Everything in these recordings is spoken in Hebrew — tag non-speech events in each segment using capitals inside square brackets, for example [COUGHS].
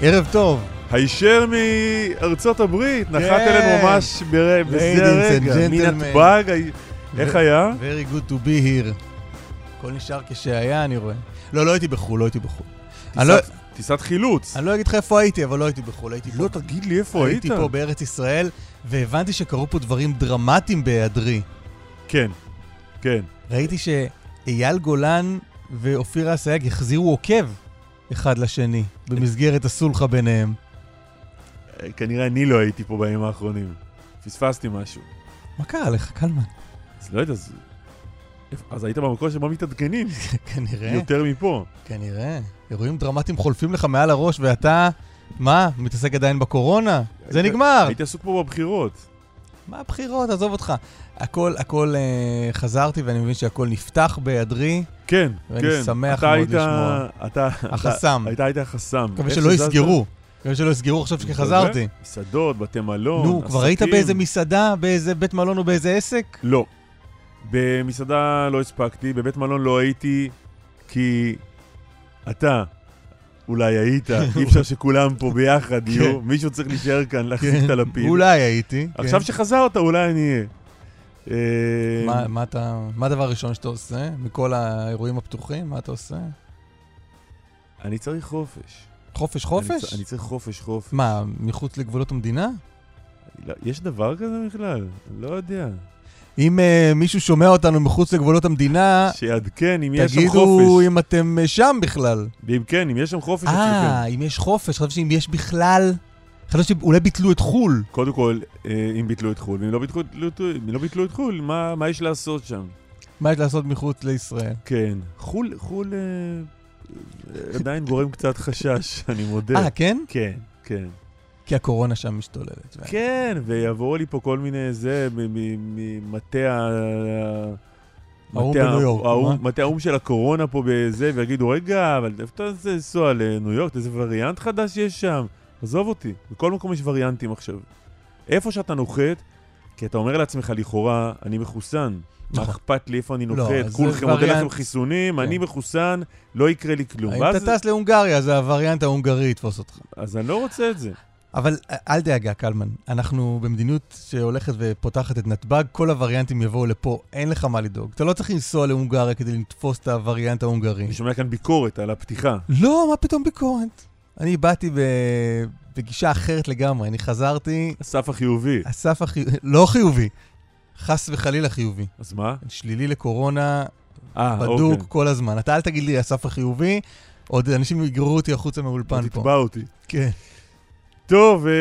ערב טוב. הישר מארצות הברית, נחת כן. אלינו ממש בזה הרגע. מנתב"ג, איך היה? Very good to be here. הכל נשאר כשהיה, אני רואה. לא, לא הייתי בחו"ל, לא הייתי בחו"ל. לא- טיסת חילוץ. אני לא אגיד לך איפה הייתי, אבל לא הייתי בחו"ל, הייתי פה. לא, תגיד לי איפה היית? הייתי פה בארץ ישראל, והבנתי שקרו פה דברים דרמטיים בהיעדרי. כן, כן. ראיתי שאייל גולן ואופירה אסייג החזירו עוקב אחד לשני, במסגרת הסולחה ביניהם. אה, כנראה אני לא הייתי פה בימים האחרונים. פספסתי משהו. מה קרה לך, קלמן? אז לא יודע, אז... אז היית במקום שבו מתעדכנים, [LAUGHS] כנראה, יותר מפה. כנראה. אירועים דרמטיים חולפים לך מעל הראש, ואתה, מה, מתעסק עדיין בקורונה? זה נגמר. הייתי עסוק פה בבחירות. מה הבחירות? עזוב אותך. הכל, הכל אה, חזרתי, ואני מבין שהכל נפתח בהיעדרי. כן, ואני כן. שמח אתה מאוד היית- לשמוע. אתה... החסם. אתה היית החסם. מקווה שלא? יסגרו. מקווה שלא יסגרו עכשיו שחזרתי. מסעדות, בתי מלון, נו, כבר היית עסקים. באיזה מסעדה, באיזה בית מלון או באיזה עסק? לא. במסעדה לא הספקתי, בבית מלון לא הייתי, כי אתה אולי היית, [LAUGHS] אי אפשר שכולם פה ביחד יהיו, מישהו צריך להישאר כאן להחזיק את הלפיד. כן. אולי הייתי. כן. עכשיו שחזרת, אולי אני אהיה. אה, מה- הדבר הראשון שאתה עושה? מכל האירועים הפתוחים, מה אתה עושה? אני צריך חופש. חופש חופש? אני צריך חופש חופש. מה, מחוץ לגבולות המדינה? לא, יש דבר כזה בכלל? לא יודע. אם uh, מישהו שומע אותנו מחוץ לגבולות המדינה, שיעדכן אם יש שם תגידו חופש. אם אתם אה, שם בכלל. ואם כן, אם יש שם חופש אה, אצלכם. אם יש חופש, חשבתי שאם יש בכלל... חשבתי שאולי ביטלו את חו"ל. קודם כל, אה, אם ביטלו את חו"ל, ואם לא ביטלו, אם לא ביטלו את חו"ל, מה מה יש לעשות שם? מה יש לעשות מחוץ לישראל? כן. חו"ל, חו"ל עדיין גורם קצת חשש, אני מודה. אה, כן? כן, כן. כי הקורונה שם משתוללת. כן, ויבואו לי פה כל מיני זה, ממטה ה... האו"ם מטה ה- בניו יורק, האו"ם- מה? מטה האו"ם של הקורונה פה בזה, ויגידו, רגע, אבל איפה אתה רוצה לנסוע לניו יורק? איזה וריאנט חדש יש שם? עזוב אותי, בכל מקום יש וריאנטים עכשיו. איפה שאתה נוחת, כי אתה אומר לעצמך, לכאורה, אני מחוסן. מה נכון. אכפת לי איפה אני לא, נוחת? כולכם עוד אין לכם. חיסונים, כן. אני מחוסן, לא יקרה לי כלום. אם אתה טס להונגריה, זה הווריאנט ההונגרי יתפוס אותך. אז אני לא רוצה את זה. אבל אל דאגה, קלמן. אנחנו במדיניות שהולכת ופותחת את נתב"ג, כל הווריאנטים יבואו לפה, אין לך מה לדאוג. אתה לא צריך לנסוע להונגריה כדי לתפוס את הווריאנט ההונגרי. אני שומע כאן ביקורת על הפתיחה. לא, מה פתאום ביקורת? אני באתי ב... בגישה אחרת לגמרי. אני חזרתי, הסף החיובי. הסף החיובי, לא חיובי, חס וחלילה חיובי. אז מה? שלילי לקורונה, אה, בדוק אוקיי. כל הזמן. אתה אל תגיד לי הסף החיובי, עוד אנשים יגררו אותי החוצה מהאולפן פה. תתבע אותי. כן. טוב, אה,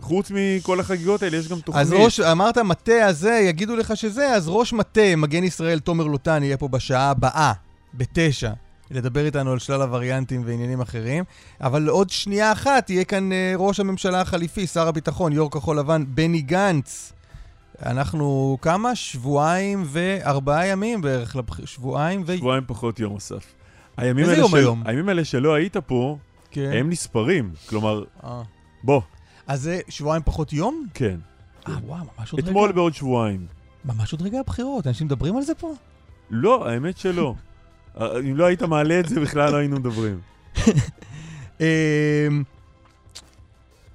חוץ מכל החגיגות האלה, יש גם תוכנית. אז ראש, אמרת מטה הזה, יגידו לך שזה, אז ראש מטה מגן ישראל תומר לוטן יהיה פה בשעה הבאה, בתשע, לדבר איתנו על שלל הווריאנטים ועניינים אחרים. אבל עוד שנייה אחת יהיה כאן אה, ראש הממשלה החליפי, שר הביטחון, יו"ר כחול לבן, בני גנץ. אנחנו כמה? שבועיים וארבעה ימים בערך. שבועיים ו... שבועיים פחות יום אסף. איזה יום של- היום? הימים האלה שלא היית פה, כן. הם נספרים. כלומר, אה. בוא, אז זה שבועיים פחות יום? כן. אה, וואו, ממש עוד רגע. אתמול בעוד שבועיים. ממש עוד רגע הבחירות, אנשים מדברים על זה פה? לא, האמת שלא. אה, אם לא היית מעלה את זה, בכלל לא היינו מדברים. [LAUGHS] אמ,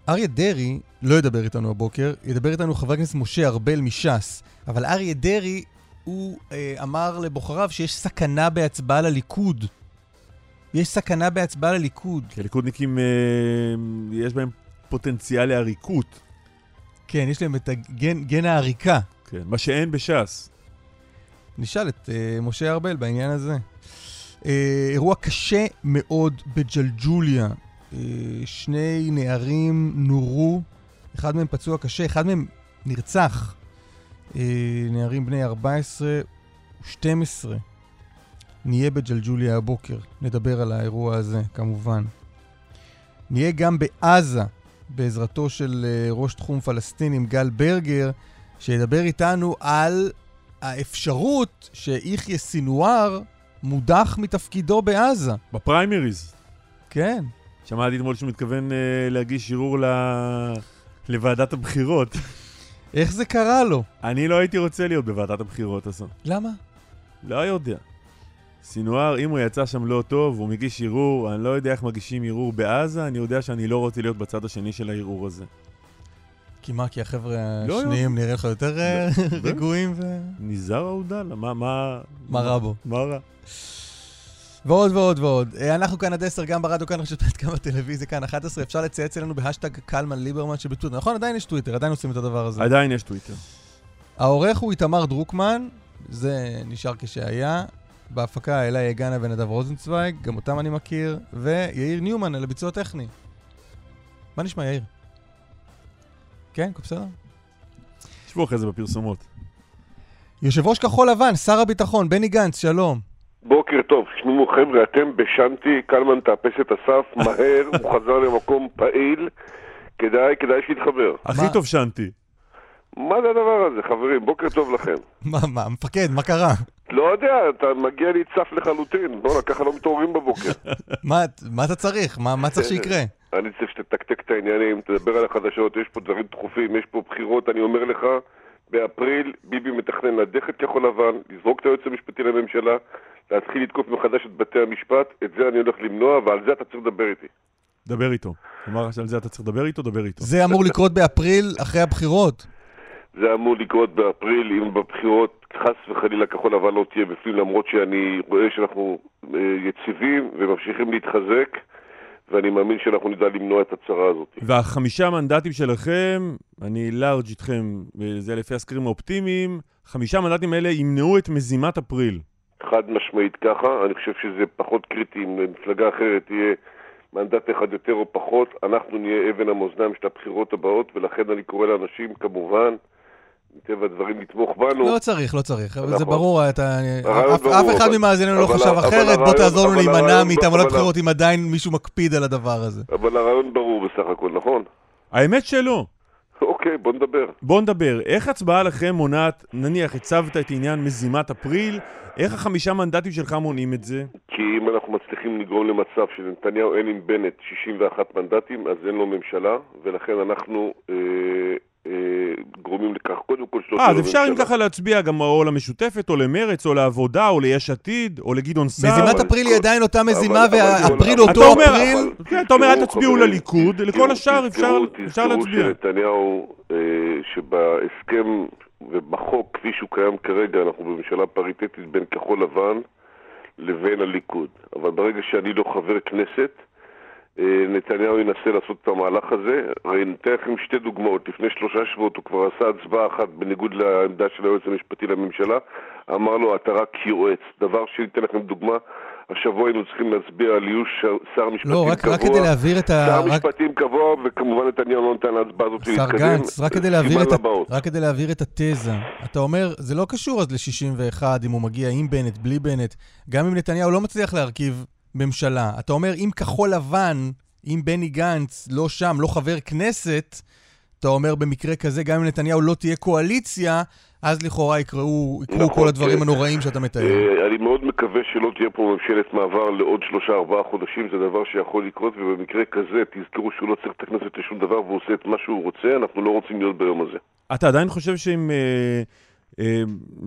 אריה דרעי לא ידבר איתנו הבוקר, ידבר איתנו חבר הכנסת משה ארבל מש"ס. אבל אריה דרעי, הוא אה, אמר לבוחריו שיש סכנה בהצבעה לליכוד. יש סכנה בהצבעה לליכוד. כי הליכודניקים, אה, יש בהם פוטנציאל לעריקות. כן, יש להם את הגן, גן העריקה. כן, מה שאין בש"ס. נשאל את אה, משה ארבל בעניין הזה. אה, אירוע קשה מאוד בג'לג'וליה. אה, שני נערים נורו, אחד מהם פצוע קשה, אחד מהם נרצח. אה, נערים בני 14 ו-12. נהיה בג'לג'וליה הבוקר, נדבר על האירוע הזה, כמובן. נהיה גם בעזה, בעזרתו של אה, ראש תחום פלסטינים גל ברגר, שידבר איתנו על האפשרות שיחיא סינואר מודח מתפקידו בעזה. בפריימריז. כן. שמעתי אתמול שהוא מתכוון אה, להגיש ערעור ל... לוועדת הבחירות. איך זה קרה לו? אני לא הייתי רוצה להיות בוועדת הבחירות הזו. למה? לא יודע. סינואר, אם הוא יצא שם לא טוב, הוא מגיש ערעור, אני לא יודע איך מגישים ערעור בעזה, אני יודע שאני לא רוצה להיות בצד השני של הערעור הזה. כי מה, כי החבר'ה לא, השניים נראה לך יותר אה, [LAUGHS] רגועים ו... ניזאר עוואדללה, מה, מה... מה רע בו? מה רע? ועוד ועוד ועוד. אה, אנחנו כאן עד 10, גם ברדיו, כאן רשת ב', גם בטלוויזיה, כאן 11. אפשר לצייץ אלינו בהאשטג קלמן ליברמן שבטוויטר. נכון, עדיין יש טוויטר, עדיין עושים את הדבר הזה. עדיין יש טוויטר. העורך הוא איתמר דרוקמן, זה נשאר כשהיה. בהפקה אלה יגנה ונדב רוזנצוויג, גם אותם אני מכיר, ויאיר ניומן על הביצוע הטכני. מה נשמע, יאיר? כן, הכל בסדר? שבו אחרי זה בפרסומות. יושב ראש כחול לבן, שר הביטחון, בני גנץ, שלום. בוקר טוב, תשמעו חבר'ה, אתם בשנתי, קלמן תאפס את הסף, [LAUGHS] מהר, הוא חזר למקום פעיל, כדאי, כדאי שיתחבר. הכי? טוב שנתי. מה זה הדבר הזה, חברים? בוקר טוב לכם. [LAUGHS] מה, מה, מפקד, מה קרה? לא יודע, אתה מגיע לי צף לחלוטין, בוא'נה, ככה לא מתעוררים בבוקר. [LAUGHS] מה, מה אתה צריך? מה, מה צריך שיקרה? [LAUGHS] אני צריך שתתקתק את העניינים, תדבר על החדשות, יש פה דברים דחופים, יש פה בחירות, אני אומר לך, באפריל ביבי מתכנן להדך את כחול לבן, לזרוק את היועץ המשפטי לממשלה, להתחיל לתקוף מחדש את בתי המשפט, את זה אני הולך למנוע, ועל זה אתה צריך לדבר איתי. דבר איתו. אמר שעל זה אתה צריך לדבר איתו, דבר איתו. זה אמור לקרות באפריל, אחרי הבחירות. זה אמור לקרות באפריל, אם בבחירות חס וחלילה כחול לבן לא תהיה בפנים, למרות שאני רואה שאנחנו אה, יציבים וממשיכים להתחזק, ואני מאמין שאנחנו נדע למנוע את הצרה הזאת. והחמישה מנדטים שלכם, אני לארג' איתכם, וזה לפי הסקרים האופטימיים, חמישה מנדטים האלה ימנעו את מזימת אפריל. חד משמעית ככה, אני חושב שזה פחות קריטי אם למפלגה אחרת תהיה מנדט אחד יותר או פחות, אנחנו נהיה אבן המאזניים של הבחירות הבאות, ולכן אני קורא לאנשים כמובן, מטבע הדברים, לתמוך בנו. לא צריך, לא צריך. אבל זה נכון. ברור, אתה... אף ברור, אף אחד אבל- ממאזיננו לא חשב אחרת, בוא תעזור לנו להימנע מתעמולת בחירות אם עדיין מישהו מקפיד על הדבר הזה. אבל הרעיון ברור בסך הכל, נכון? האמת שלא. אוקיי, בוא נדבר. בואו נדבר. איך הצבעה לכם מונעת, נניח הצבת את עניין מזימת אפריל, איך החמישה מנדטים שלך מונעים את זה? כי אם אנחנו מצליחים לגרום למצב שלנתניהו אין עם בנט 61 מנדטים, אז אין לו ממשלה, ולכן אנחנו אה, גורמים לכך, קודם כל שלא אה, אז אפשר אם. ככה להצביע גם או למשותפת, או למרץ, או לעבודה, או ליש עתיד, או לגדעון סער. מזימת אפריל היא עדיין אותה מזימה, ואפריל אותו אפריל. כן, אתה אומר, אל תצביעו לליכוד, לכל השאר אפשר להצביע. תזכרו שנתניהו, אה, שבהסכם ובחוק כפי שהוא קיים כרגע, אנחנו בממשלה פריטטית בין כחול לבן לבין הליכוד. אבל ברגע שאני לא חבר כנסת, נתניהו ינסה לעשות את המהלך הזה. הרי ניתן לכם שתי דוגמאות. לפני שלושה שבועות הוא כבר עשה הצבעה אחת בניגוד לעמדה של היועץ המשפטי לממשלה. אמר לו, אתה רק יועץ. דבר שניתן לכם דוגמה, השבוע היינו צריכים להצביע על איוש שר משפטים לא, קבוע. רק רק כדי להעביר את ה... שר רק- משפטים קבוע, וכמובן נתניהו לא נתן להצבעה הזאת להתקדם. גנץ, רק כדי להעביר את ה-. רק כדי להעביר את התזה. אתה אומר, זה לא קשור אז ל-61 אם הוא מגיע עם בנט, בלי בנט. גם אם נתניהו לא מצליח להרכיב ממשלה. אתה אומר, אם כחול לבן, אם בני גנץ לא שם, לא חבר כנסת, אתה אומר במקרה כזה, גם אם נתניהו לא תהיה קואליציה, אז לכאורה יקראו, יקראו נכון, כל הדברים כן. הנוראים שאתה מתאר. אה, אני מאוד מקווה שלא תהיה פה ממשלת מעבר לעוד שלושה ארבעה חודשים, זה דבר שיכול לקרות, ובמקרה כזה תזכרו שהוא לא צריך את הכנסת לשום דבר והוא עושה את מה שהוא רוצה, אנחנו לא רוצים להיות ביום הזה. אתה עדיין חושב שאם אה, אה,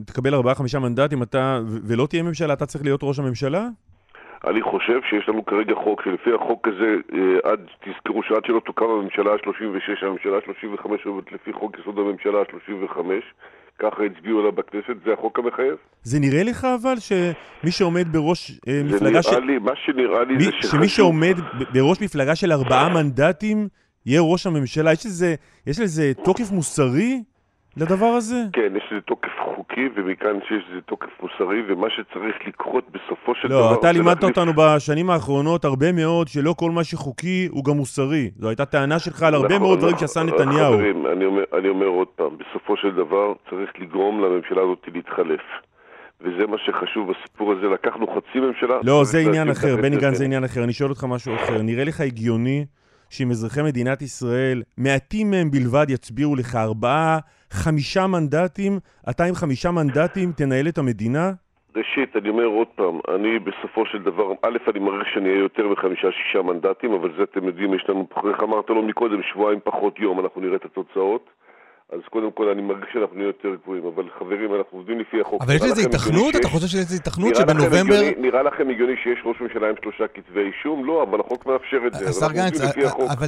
תקבל ארבעה-חמישה מנדטים אתה, ו- ולא תהיה ממשלה, אתה צריך להיות ראש הממשלה? אני חושב שיש לנו כרגע חוק שלפי החוק הזה, אה, עד, תזכרו שעד שלא תוקם הממשלה ה-36, הממשלה ה-35 עובדת לפי חוק יסוד הממשלה ה-35, ככה הצביעו עליו בכנסת, זה החוק המחייב. זה נראה לך אבל שמי שעומד בראש אה, זה מפלגה נראה של... לי, מה שנראה לי מי, זה שמי שחשוב... שעומד ב- בראש מפלגה של ארבעה מנדטים יהיה ראש הממשלה, יש לזה, יש לזה תוקף מוסרי לדבר הזה? כן, יש לזה תוקף חוקי, ומכאן שיש לזה תוקף מוסרי, ומה שצריך לקרות בסופו של דבר... לא, אתה לימדת להחליף- אותנו בשנים האחרונות הרבה מאוד שלא כל מה שחוקי הוא גם מוסרי. זו הייתה טענה שלך על הרבה נכון, מאוד דברים נכון. שעשה נתניהו. חברים, אני אומר, אני אומר עוד פעם, בסופו של דבר צריך לגרום לממשלה הזאת להתחלף. וזה מה שחשוב בסיפור הזה, לקחנו חצי ממשלה... לא, זה עניין אחר, בני גנץ זה. עניין אחר. אני שואל אותך משהו אחר. נראה לך הגיוני שאם אזרחי מדינת ישראל, מעטים מהם בלבד יצביעו לך ארבעה, חמישה מנדטים, אתה עם חמישה מנדטים תנהל את המדינה? ראשית, אני אומר עוד פעם, אני בסופו של דבר, א', אני מעריך שאני אהיה יותר מחמישה-שישה מנדטים, אבל זה אתם יודעים, יש לנו, איך אמרת לו מקודם, שבועיים פחות יום, אנחנו נראה את התוצאות. אז קודם כל אני מרגיש שאנחנו נהיה יותר גבוהים, אבל חברים, אנחנו עובדים לפי החוק. אבל יש לזה היתכנות? הגיוני אתה חושב שיש לזה היתכנות לכם שבנובמבר... נראה לכם הגיוני שיש ראש ממשלה עם שלושה כתבי אישום? לא, אבל החוק מאפשר את זה. השר גנץ. אבל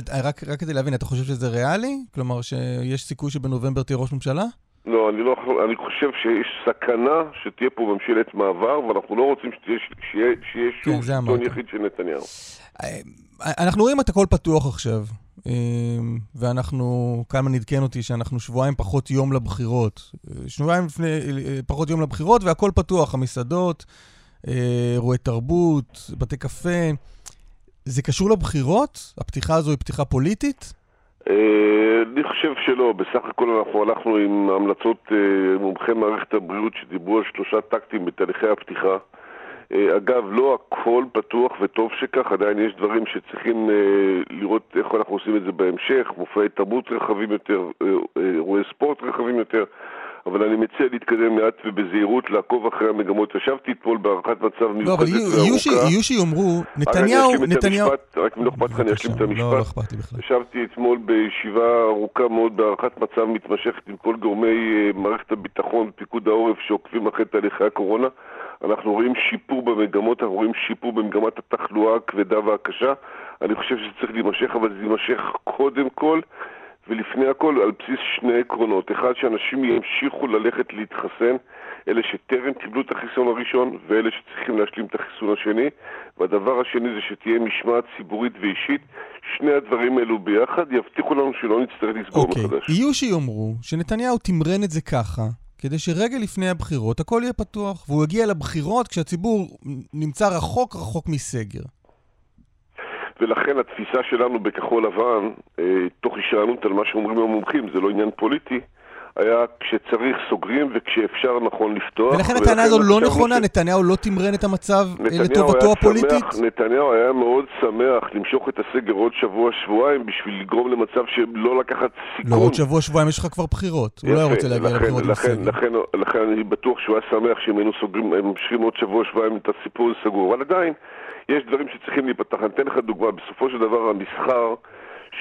רק כדי להבין, אתה חושב שזה ריאלי? כלומר, שיש סיכוי שבנובמבר תהיה ראש ממשלה? לא, אני לא אני חושב שיש סכנה שתהיה פה ממשלת מעבר, ואנחנו לא רוצים שיהיה, כן, זה שלטון. יחיד של נתניהו. אה, אנחנו רואים את הכל פתוח עכשיו, אה, ואנחנו, קלמן עדכן אותי שאנחנו שבועיים פחות יום לבחירות. אה, שבועיים לפני, אה, פחות יום לבחירות, והכל פתוח, המסעדות, אה, אירועי תרבות, בתי קפה. זה קשור לבחירות? הפתיחה הזו היא פתיחה פוליטית? אני חושב שלא, בסך הכל אנחנו הלכנו עם המלצות מומחי מערכת הבריאות שדיברו על שלושה טקטים בתהליכי הפתיחה. אה, אגב, לא הכל פתוח וטוב שכך, עדיין יש דברים שצריכים אה, לראות איך אנחנו עושים את זה בהמשך, מופעי תרבות רחבים יותר, אה, אירועי ספורט רחבים יותר, אבל אני מציע להתקדם מעט ובזהירות, לעקוב אחרי המגמות. ישבתי אתמול בהערכת מצב לא, אבל מיוחדת יהיו- ש- וארוכה. יהיו שיאמרו, נתניהו, נתניהו... המשפט, רק אם לא אכפת לך אני אשלים את המשפט. לא, לא אכפת לי בכלל. ישבתי אתמול בישיבה ארוכה מאוד בהערכת מצב מתמשכת עם כל גורמי אה, מערכת הביטחון, פיקוד העורף שעוקבים אחרי תהליכי הקורונה. אנחנו רואים שיפור במגמות, אנחנו רואים שיפור במגמת התחלואה הכבדה והקשה. אני חושב שזה צריך להימשך, אבל זה יימשך קודם כל ולפני הכל על בסיס שני עקרונות. אחד, שאנשים ימשיכו ללכת להתחסן, אלה שטרם קיבלו את החיסון הראשון ואלה שצריכים להשלים את החיסון השני. והדבר השני זה שתהיה משמעת ציבורית ואישית. שני הדברים האלו ביחד יבטיחו לנו שלא נצטרך לסגור אוקיי, מחדש. יהיו שיאמרו שנתניהו תמרן את זה ככה, כדי שרגע לפני הבחירות הכל יהיה פתוח, והוא יגיע לבחירות כשהציבור נמצא רחוק רחוק מסגר. ולכן התפיסה שלנו בכחול לבן, אה, תוך הישענות על מה שאומרים המומחים, זה לא עניין פוליטי, היה כשצריך סוגרים וכשאפשר נכון לפתוח. ולכן הטענה הזו לא נכונה, ש- נתניהו לא תמרן את המצב אה, לטובתו הפוליטית? שמח, נתניהו היה מאוד שמח למשוך את הסגר עוד שבוע-שבועיים בשביל לגרום למצב שלא לקחת סיכון. לא, עוד שבוע, שבועיים יש לך כבר בחירות. הוא לא היה יפה, רוצה להגיע לבחירות עם לכן, סגר. לכן, לכן אני בטוח שהוא היה שמח שאם היינו סוגרים, הם ממשיכים עוד שבוע, שבועיים את הסיפור סגור. אבל עדיין, יש דברים שצריכים להיפתח. אני אתן לך דוגמה. בסופו של דבר, המסחר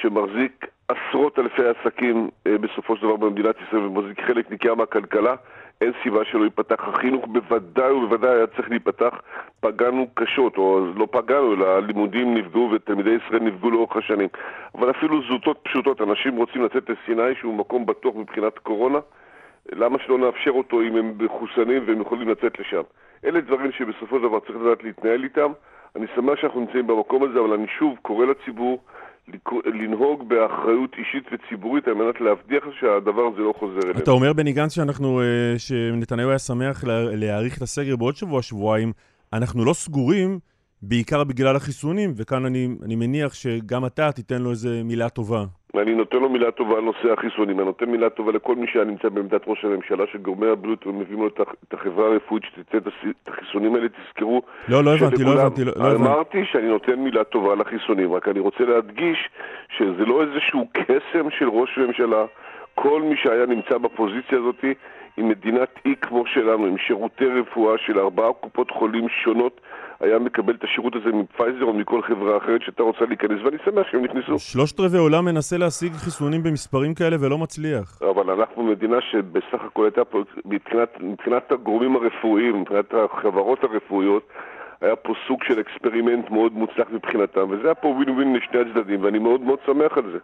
שמחזיק עשרות אלפי עסקים אה, בסופו של דבר במדינת ישראל ומחזיק חלק ניכר מהכלכלה, אין סיבה שלא ייפתח. החינוך בוודאי ובוודאי היה צריך להיפתח. פגענו קשות, או לא פגענו, אלא הלימודים נפגעו ותלמידי ישראל נפגעו לאורך השנים. אבל אפילו זוטות פשוטות, אנשים רוצים לצאת לסיני שהוא מקום בטוח מבחינת קורונה. למה שלא נאפשר אותו אם הם מחוסנים והם יכולים לצאת לשם? אלה דברים שבסופו של דבר צריך לדעת להתנהל איתם. אני שמח שאנחנו נמצאים במקום הזה, אבל אני שוב קורא לציבור לנהוג באחריות אישית וציבורית על מנת להבטיח שהדבר הזה לא חוזר אלינו. אתה אומר, בני גנץ, שאנחנו, אה, שנתניהו היה שמח לה- להאריך את הסגר בעוד שבוע-שבועיים. אנחנו לא סגורים בעיקר בגלל החיסונים, וכאן אני, אני מניח שגם אתה תיתן לו איזה מילה טובה. אני נותן לו מילה טובה על נושא החיסונים, אני נותן מילה טובה לכל מי שהיה נמצא בעמדת ראש הממשלה, שגורמי הבריאות מביאים לו את הח- את החברה הרפואית שתצא את החיסונים האלה, תזכרו לא, לא הבנתי, לא הבנתי, לא, לא. אמרתי שאני נותן מילה טובה על החיסונים, רק אני רוצה להדגיש שזה לא איזשהו קסם של ראש הממשלה. כל מי שהיה נמצא בפוזיציה הזאת עם מדינת אי כמו שלנו, עם שירותי רפואה של ארבעה קופות חולים שונות, היה מקבל את השירות הזה מפייזר או מכל חברה אחרת שהייתה רוצה להיכנס, ואני שמח שהם נכנסו. שלושת רבעי עולם מנסה להשיג חיסונים במספרים כאלה ולא מצליח. אבל אנחנו מדינה שבסך הכל הייתה פה, מבחינת, מבחינת הגורמים הרפואיים, מבחינת החברות הרפואיות, היה פה סוג של אקספרימנט מאוד מוצלח מבחינתם, וזה היה פה ווין ווין לשני הצדדים, ואני מאוד מאוד שמח על זה.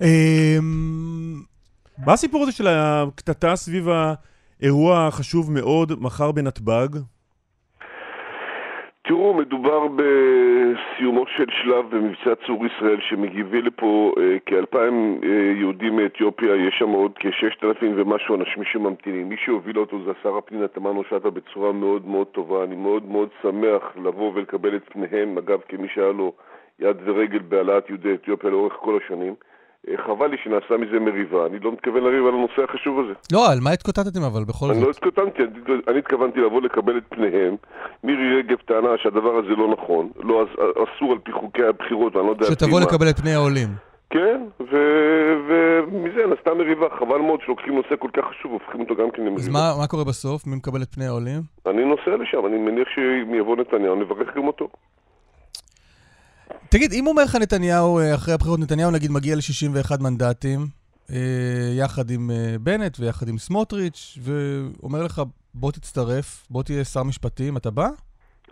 אמ, מה הסיפור הזה של הקטטה סביב האירוע החשוב מאוד מחר בנתב"ג? תראו, מדובר בסיומו של שלב במבצע צור ישראל שמביאים לפה אה, כאלפיים אה, יהודים מאתיופיה, יש שם עוד כששת אלפים ומשהו אנשים שממתינים. מי שהוביל אותו זה השרה פנינה תמנו שטה בצורה מאוד מאוד טובה. אני מאוד מאוד שמח לבוא ולקבל את פניהם, אגב, כמי שהיה לו יד ורגל בהעלאת יהודי אתיופיה לאורך כל השנים. אה, חבל לי שנעשה מזה מריבה, אני לא מתכוון לריב על הנושא החשוב הזה. לא, על מה התקוטטתם אבל בכל אני לא זאת? התקוטנתי, אני- אני התכוונתי לבוא לקבל את פניהם. מירי רגב טענה שהדבר הזה לא נכון, לא אס- אסור על פי חוקי הבחירות, ואני לא יודע... שתבוא. לקבל את פני העולים. כן, ו- ומזה נעשתה מריבה, חבל מאוד שלוקחים נושא כל כך חשוב, הופכים אותו גם כן אז למריבה. מה מה קורה בסוף? מי מקבל את פני העולים? אני נוסע לשם, אני מניח שאם יבוא נתניהו, נברך גם אותו. תגיד, אם אומר לך נתניהו, אה, אחרי הבחירות, נתניהו נגיד מגיע ל-61 מנדטים, אה, יחד עם אה, בנט ויחד עם סמוטריץ', ואומר לך, בוא תצטרף, בוא תהיה שר משפטים, אתה בא?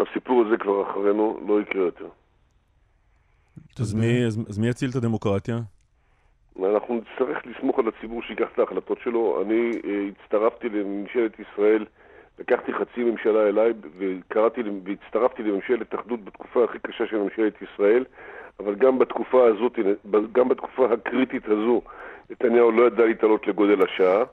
הסיפור הזה כבר אחרינו, לא יקרה יותר. אז מי- אז- אז מי יציל את הדמוקרטיה? אנחנו נצטרך לסמוך על הציבור שייקח את ההחלטות שלו. אני אה, הצטרפתי לממשלת ישראל, לקחתי חצי ממשלה אליי וקראתי, והצטרפתי לממשלת אחדות בתקופה הכי קשה של ממשלת ישראל, אבל גם בתקופה הזאת, גם בתקופה הקריטית הזו, נתניהו לא ידע להתעלות לגודל השעה.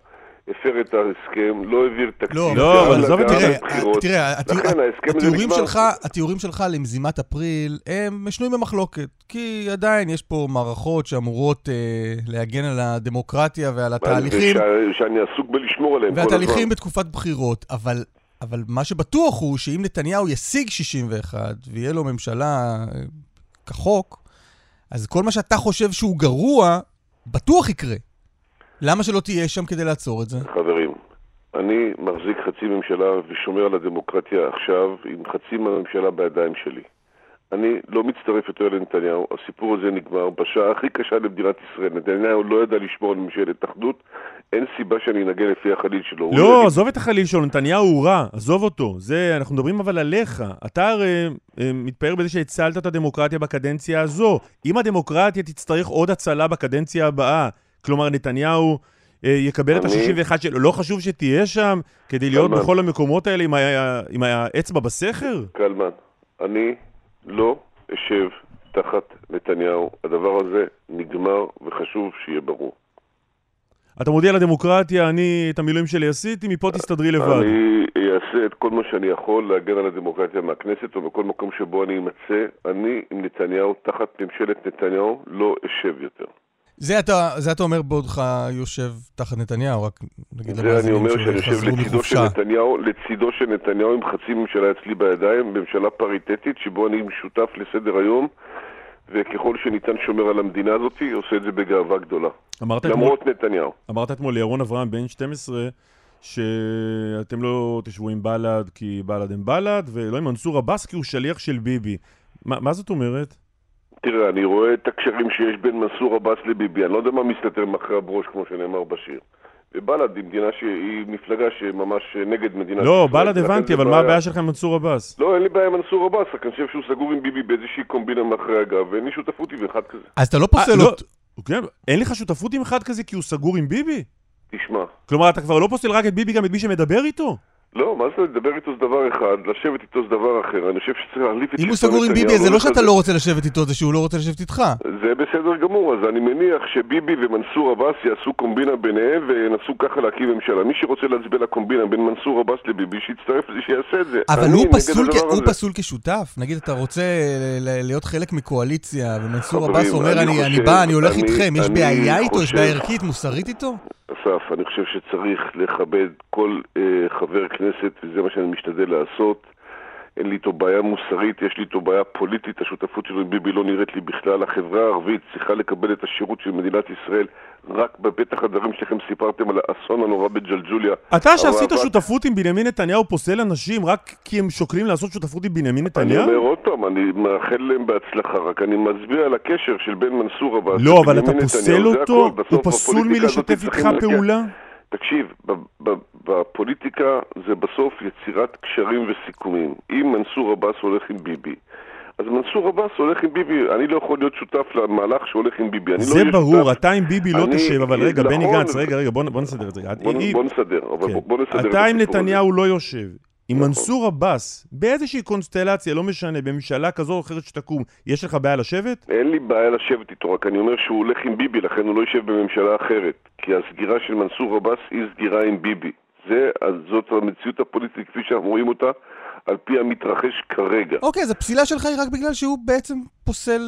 הפר את ההסכם, לא העביר תקציב. לא, לא, אבל עזוב תראה. תראה, התיאורים. שלך, התיאורים שלך למזימת אפריל הם שנויים במחלוקת. כי עדיין יש פה מערכות שאמורות אה, להגן על הדמוקרטיה ועל התהליכים, שאני עסוק בלשמור עליהם כל הזמן. והתהליכים בתקופת בחירות, אבל, אבל מה שבטוח הוא שאם נתניהו ישיג 61 ויהיה לו ממשלה אה, כחוק, אז כל מה שאתה חושב שהוא גרוע, בטוח יקרה. למה שלא תהיה שם כדי לעצור את זה? חברים, אני מחזיק חצי ממשלה ושומר על הדמוקרטיה עכשיו עם חצי מהממשלה בידיים שלי. אני לא מצטרף יותר לנתניהו, הסיפור הזה נגמר בשעה הכי קשה למדינת ישראל. נתניהו לא ידע לשמור על ממשלת אחדות, אין סיבה שאני אנגן לפי החליל שלו. לא, יגיד- עזוב את החליל שלו, נתניהו הוא רע, עזוב אותו. זה, אנחנו מדברים אבל עליך. אתה הרי אה, מתפאר בזה שהצלת את הדמוקרטיה בקדנציה הזו. אם הדמוקרטיה תצטרך עוד הצלה בקדנציה הבאה, כלומר נתניהו אה, יקבל את אני- ה-61 שלו, לא חשוב שתהיה שם כדי להיות קלמן. בכל המקומות האלה עם ה- עם האצבע בסכר? קלמן, אני לא אשב תחת נתניהו. הדבר הזה נגמר וחשוב שיהיה ברור. אתה מודיע לדמוקרטיה, אני את המילואים שלי עשיתי, מפה תסתדרי לבד. אני אעשה את כל מה שאני יכול להגן על הדמוקרטיה מהכנסת או בכל מקום שבו אני אמצא. אני עם נתניהו, תחת ממשלת נתניהו, לא אשב יותר. זה אתה, זה אתה אומר בעודך יושב תחת נתניהו, רק נגיד זה אני אומר שאני יושב לצידו של. נתניהו, לצידו של נתניהו עם חצי ממשלה אצלי בידיים, ממשלה פריטטית שבו אני שותף לסדר היום, וככל שניתן שומר על המדינה הזאת, עושה את זה בגאווה גדולה. אמרת אתמול, למרות נתניהו. אמרת אתמול לירון אברהם בן 12 שאתם לא תשבו עם בל"ד כי בל"ד הם בל"ד, ולא עם מנסור עבאס כי הוא שליח של ביבי. מה, מה זאת אומרת? תראה, אני רואה את הקשרים שיש בין מנסור עבאס לביבי, אני לא יודע מה מסתתר מאחורי הברוש, כמו שנאמר בשיר. ובל"ד היא מדינה שהיא מפלגה שממש נגד מדינת לא, בל"ד הבנתי, אבל מה בעיה. הבעיה שלך עם מנסור עבאס? לא, אין לי בעיה עם מנסור עבאס, רק אני חושב שהוא סגור עם ביבי באיזושהי קומבינה מאחורי הגב, ואין לי שותפות עם אחד כזה. אז אתה לא אה, פוסל לא, אותו. כן, אין לך שותפות עם אחד כזה כי הוא סגור עם ביבי? תשמע, כלומר, אתה כבר לא פוסל רק את ביבי, גם את מי שמדבר איתו? לא, מה זה לדבר איתו זה דבר אחד, לשבת איתו זה דבר אחר. אני חושב שצריך להחליף את אם הוא סגור עם ביבי, זה לא שאתה. לא רוצה לשבת איתו, זה שהוא לא רוצה לשבת איתך. זה בסדר גמור, אז אני מניח שביבי ומנסור עבאס יעשו קומבינה ביניהם וינסו ככה להקים ממשלה. מי שרוצה להצביע לקומבינה בין מנסור עבאס לביבי, שיצטרף לזה, שיעשה את זה. אבל אני הוא פסול, כ- הוא. פסול כשותף? נגיד, אתה רוצה להיות חלק מקואליציה, ומנסור עבאס אומר, אני אני אני חושב- בא, אני הולך אני- איתכם, יש אני בעיה איתו? יש בעיה ערכית, מוסרית איתו? אסף, אני חושב שצריך לכבד כל אה, חבר כנסת, וזה מה שאני משתדל לעשות. אין לי איתו בעיה מוסרית, יש לי איתו בעיה פוליטית, השותפות שלו עם ביבי לא נראית לי בכלל. החברה הערבית צריכה לקבל את השירות של מדינת ישראל. רק בפתח הדברים שלכם סיפרתם על האסון הנורא בג'לג'וליה. אתה שעשית המאבק- שותפות עם בנימין נתניהו פוסל אנשים רק כי הם שוקלים לעשות שותפות עם בנימין אני נתניהו? אומר עוד פעם, אני מאחל להם בהצלחה, רק אני מצביע על הקשר של בין מנסור עבאס לא, אבל אתה פוסל אותו? הוא פסול מלשתף איתך פעולה? תקשיב, בפוליטיקה זה בסוף יצירת קשרים וסיכומים. אם מנסור עבאס הולך עם ביבי, אז מנסור עבאס הולך עם ביבי, אני לא יכול להיות שותף למהלך שהולך עם ביבי. אני לא זה אהיה ברור, שותף- אתה עם ביבי לא אני- תשב, אבל רגע, בני נכון. גנץ, רגע, רגע, בוא בוא נסדר את זה. בוא, היא- בוא נסדר, אבל כן. בוא, בוא נסדר את אתה עם הסיפור. נתניהו לא יושב. נכון. מנסור עבאס, באיזושהי קונסטלציה, לא משנה, בממשלה כזו או אחרת שתקום, יש לך בעיה לשבת? אין לי בעיה לשבת איתו, רק אני אומר שהוא הולך עם ביבי, לכן הוא לא יושב בממשלה אחרת. כי הסגירה של מנסור עבאס היא סגירה עם ביבי. זה, אז זאת המציאות הפוליטית כפי שאנחנו רואים אותה, על פי המתרחש כרגע. אוקיי, אז הפסילה שלך היא רק בגלל שהוא בעצם פוסל,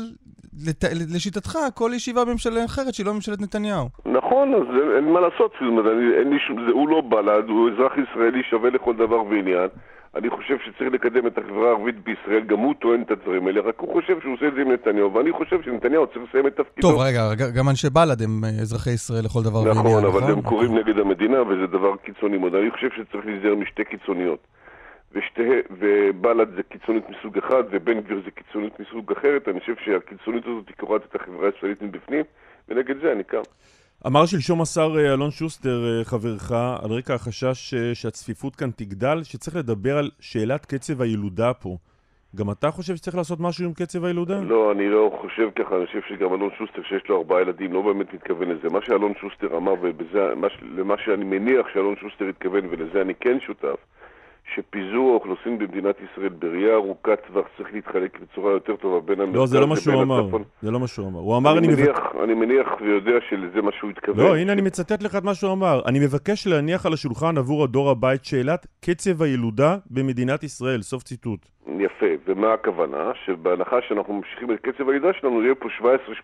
לת... לשיטתך, כל ישיבה בממשלה אחרת שהיא לא ממשלת נתניהו. נכון, אז אין, אין מה לעשות, זאת אומרת, אני, אין לי שום, זה, הוא לא בל"ד, הוא אזרח ישראלי שווה לכל דבר ועניין. אני חושב שצריך לקדם את החברה הערבית בישראל, גם הוא טוען את הדברים האלה, רק הוא חושב שהוא עושה את זה עם נתניהו, ואני חושב שנתניהו צריך לסיים את תפקידו. טוב, רגע, גם אנשי בל"ד הם אה, אזרחי ישראל לכל דבר ועניין, נכון, אבל הם קוראים נגד המדינה, וזה דבר קיצוני מאוד. אני חושב שצריך להיזהר משתי קיצוניות. ושתי, ובל"ד זה קיצונית מסוג אחד, ובן גביר זה קיצונית מסוג אחרת. אני חושב שהקיצונית הזאת קורעת את החברה הישראלית מבפנים, ונגד זה אני קם. אמר שלשום השר אה, אלון שוסטר, אה, חברך, על רקע החשש אה, שהצפיפות כאן תגדל, שצריך לדבר על שאלת קצב הילודה פה. גם אתה חושב שצריך לעשות משהו עם קצב הילודה? לא, אני לא חושב ככה, אני חושב שגם אלון שוסטר, שיש לו ארבעה ילדים, לא באמת מתכוון לזה. מה שאלון שוסטר אמר, ולמה שאני מניח שאלון שוסטר התכוון, ולזה אני כן שותף, שפיזור האוכלוסין במדינת ישראל בראייה ארוכת טווח צריך להתחלק בצורה יותר טובה בין המרכז לא, זה לא מה שהוא לבין אמר. הצפון. זה לא מה שהוא אמר. הוא אמר, אני מבקש... מניח, אני מניח ויודע שלזה מה שהוא התכוון. לא, הנה אני מצטט לך את מה שהוא אמר. אני מבקש להניח על השולחן עבור הדור הבא את שאלת קצב הילודה במדינת ישראל. סוף ציטוט. יפה, ומה הכוונה? שבהנחה שאנחנו ממשיכים את קצב הלידה שלנו, יהיה פה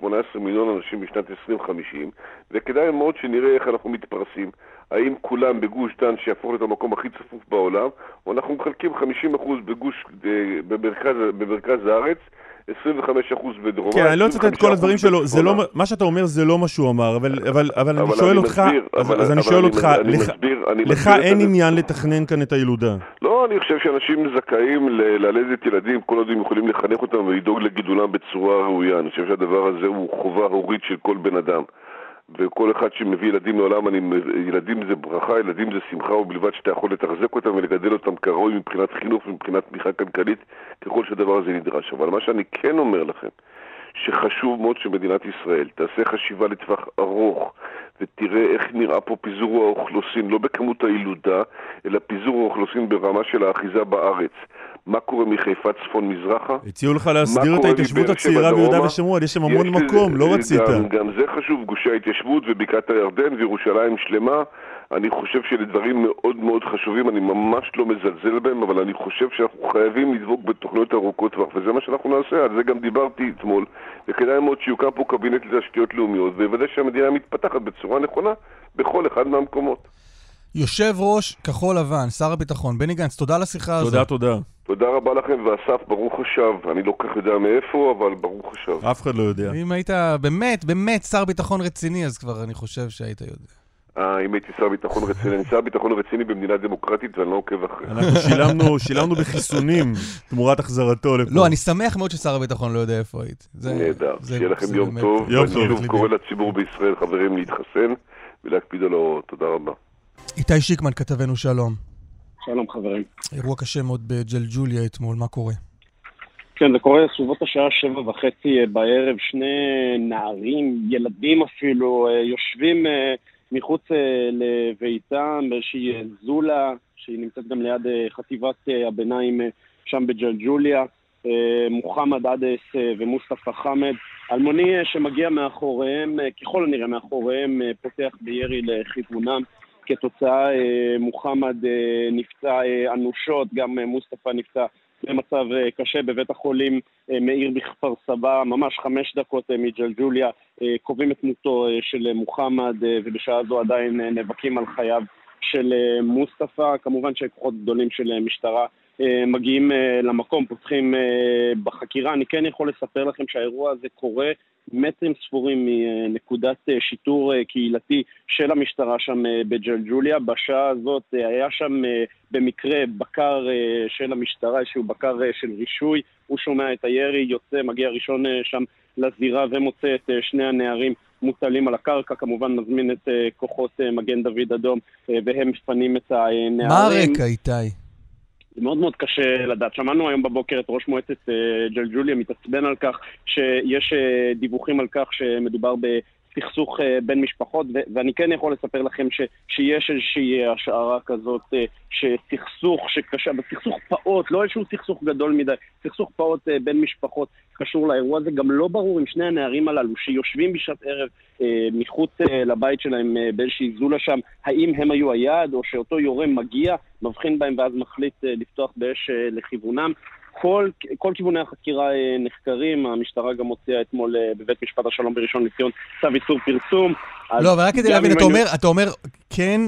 17-18 מיליון אנשים בשנת 2050, וכדאי מאוד שנראה איך אנחנו מתפרסים. האם כולם בגוש דן שיהפוך להיות המקום הכי צפוף בעולם, או אנחנו מחלקים 50% בגוש, אה, במרכז, במרכז הארץ, 25% בדרומה, כן, אני לא אצטט את כל 25% הדברים שלו, זה לא. מה שאתה אומר זה לא מה שהוא אמר, אבל, אבל, אבל אני אבל שואל אני אותך, מסביר, אז, אבל- אז אני שואל אני- אותך, אני לך, מסביר- אני לך את אין. עניין לתכנן כאן את הילודה. לא, אני חושב שאנשים זכאים ללדת ילדים, כל עוד הם יכולים לחנך אותם ולדאוג לגידולם בצורה ראויה. אני חושב שהדבר הזה הוא חובה הורית של כל בן אדם. וכל אחד שמביא ילדים לעולם, אני, ילדים זה ברכה, ילדים זה שמחה, ובלבד שאתה יכול לתחזק אותם ולגדל אותם כראוי מבחינת חינוך ומבחינת תמיכה כלכלית, ככל שהדבר הזה נדרש. אבל מה שאני כן אומר לכם, שחשוב מאוד שמדינת ישראל תעשה חשיבה לטווח ארוך ותראה איך נראה פה פיזור האוכלוסין, לא בכמות הילודה, אלא פיזור האוכלוסין ברמה של האחיזה בארץ. מה קורה מחיפה צפון-מזרחה? הציעו לך להסדיר את ההתיישבות הצעירה ביהודה? ושומרון, יש שם המון מקום, לא רצית. גם, גם זה חשוב, גושי ההתיישבות ובקעת הירדן וירושלים שלמה. אני חושב שאלה דברים מאוד מאוד חשובים, אני ממש לא מזלזל בהם, אבל אני חושב שאנחנו חייבים לדבוק בתוכניות ארוכות טווח, וזה מה שאנחנו נעשה, על זה גם דיברתי אתמול, וכדאי מאוד שיוקם פה קבינט לתשתיות לאומיות, ויוודא שהמדינה מתפתחת בצורה נכונה בכל אחד מהמקומות. יושב ראש כחול לבן, שר הביטחון, בני גנץ, תודה על השיחה הזו. תודה, תודה. תודה רבה לכם, ואסף, ברוך השב. אני לא כל כך יודע מאיפה, אבל ברוך השב. אף אחד לא יודע. אם היית באמת, באמת שר ביטחון רציני, אז כבר אני חושב שהיית יודע. אה, אם הייתי שר ביטחון רציני, אני שר ביטחון רציני במדינה דמוקרטית ואני לא עוקב אחרי. אנחנו שילמנו, שילמנו בחיסונים תמורת החזרתו לפה. לא, אני שמח מאוד ששר הביטחון לא יודע איפה היית. זה- נהדר, שיהיה לכם יום טוב. יום טוב. שוב קורא לציבור בישראל, חברים, להתחסן ולהקפיד על ההוראות. תודה רבה. איתי שיקמן, כתבנו שלום. שלום חברים. אירוע קשה מאוד בג'לג'וליה אתמול, מה קורה? כן, זה קורה בסביבות השעה שבע וחצי אה, בערב. שני נערים, ילדים אפילו, אה, יושבים אה, מחוץ לביתם באיזושהי זולה, שהיא נמצאת גם ליד חטיבת הביניים שם בג'לג'וליה. מוחמד עדס ומוסטפא חמד. אלמוני שמגיע מאחוריהם, ככל הנראה מאחוריהם, פותח בירי לכיוונם. כתוצאה אה, מוחמד אה, נפצע אה, אנושות, גם מוסטפא נפצע במצב קשה בבית החולים מאיר בכפר סבא, ממש חמש דקות מג'לג'וליה, קובעים את מותו של מוחמד ובשעה זו עדיין נאבקים על חייו של מוסטפא, כמובן שכוחות גדולים של משטרה מגיעים למקום, פותחים בחקירה. אני כן יכול לספר לכם שהאירוע הזה קורה מטרים ספורים מנקודת אה, שיטור אה, קהילתי של המשטרה שם אה, בג'לג'וליה. בשעה הזאת היה שם במקרה בקר של המשטרה, איזשהו בקר של רישוי. הוא שומע את הירי, יוצא, מגיע ראשון שם לזירה ומוצא את שני הנערים מוטלים על הקרקע. כמובן מזמין את כוחות מגן דוד אדום והם מפנים את הנערים. מה הרקע, איתי? זה מאוד מאוד קשה לדעת. שמענו היום בבוקר את ראש מועצת אה, ג'לג'וליה מתעצבן על כך שיש אה, דיווחים על כך שמדובר ב... סכסוך uh, בין משפחות, ו- ואני כן יכול לספר לכם ש- שיש איזושהי השערה כזאת שסכסוך שקשה, בסכסוך פעוט, לא איזשהו סכסוך גדול מדי, סכסוך פעוט בין משפחות קשור לאירוע הזה, גם לא ברור אם שני הנערים הללו שיושבים בשעת ערב uh, מחוץ uh, לבית שלהם uh, באיזושהי זולה שם, האם הם היו היעד או שאותו יורה מגיע, מבחין בהם ואז מחליט uh, לפתוח באש uh, לכיוונם. כל, כל כיווני החקירה אה, נחקרים, המשטרה גם הוציאה אתמול אה, בבית משפט השלום בראשון לציון צו איסור פרסום. לא, אבל רק כדי להבין, אתה אומר, אתה אומר, כן,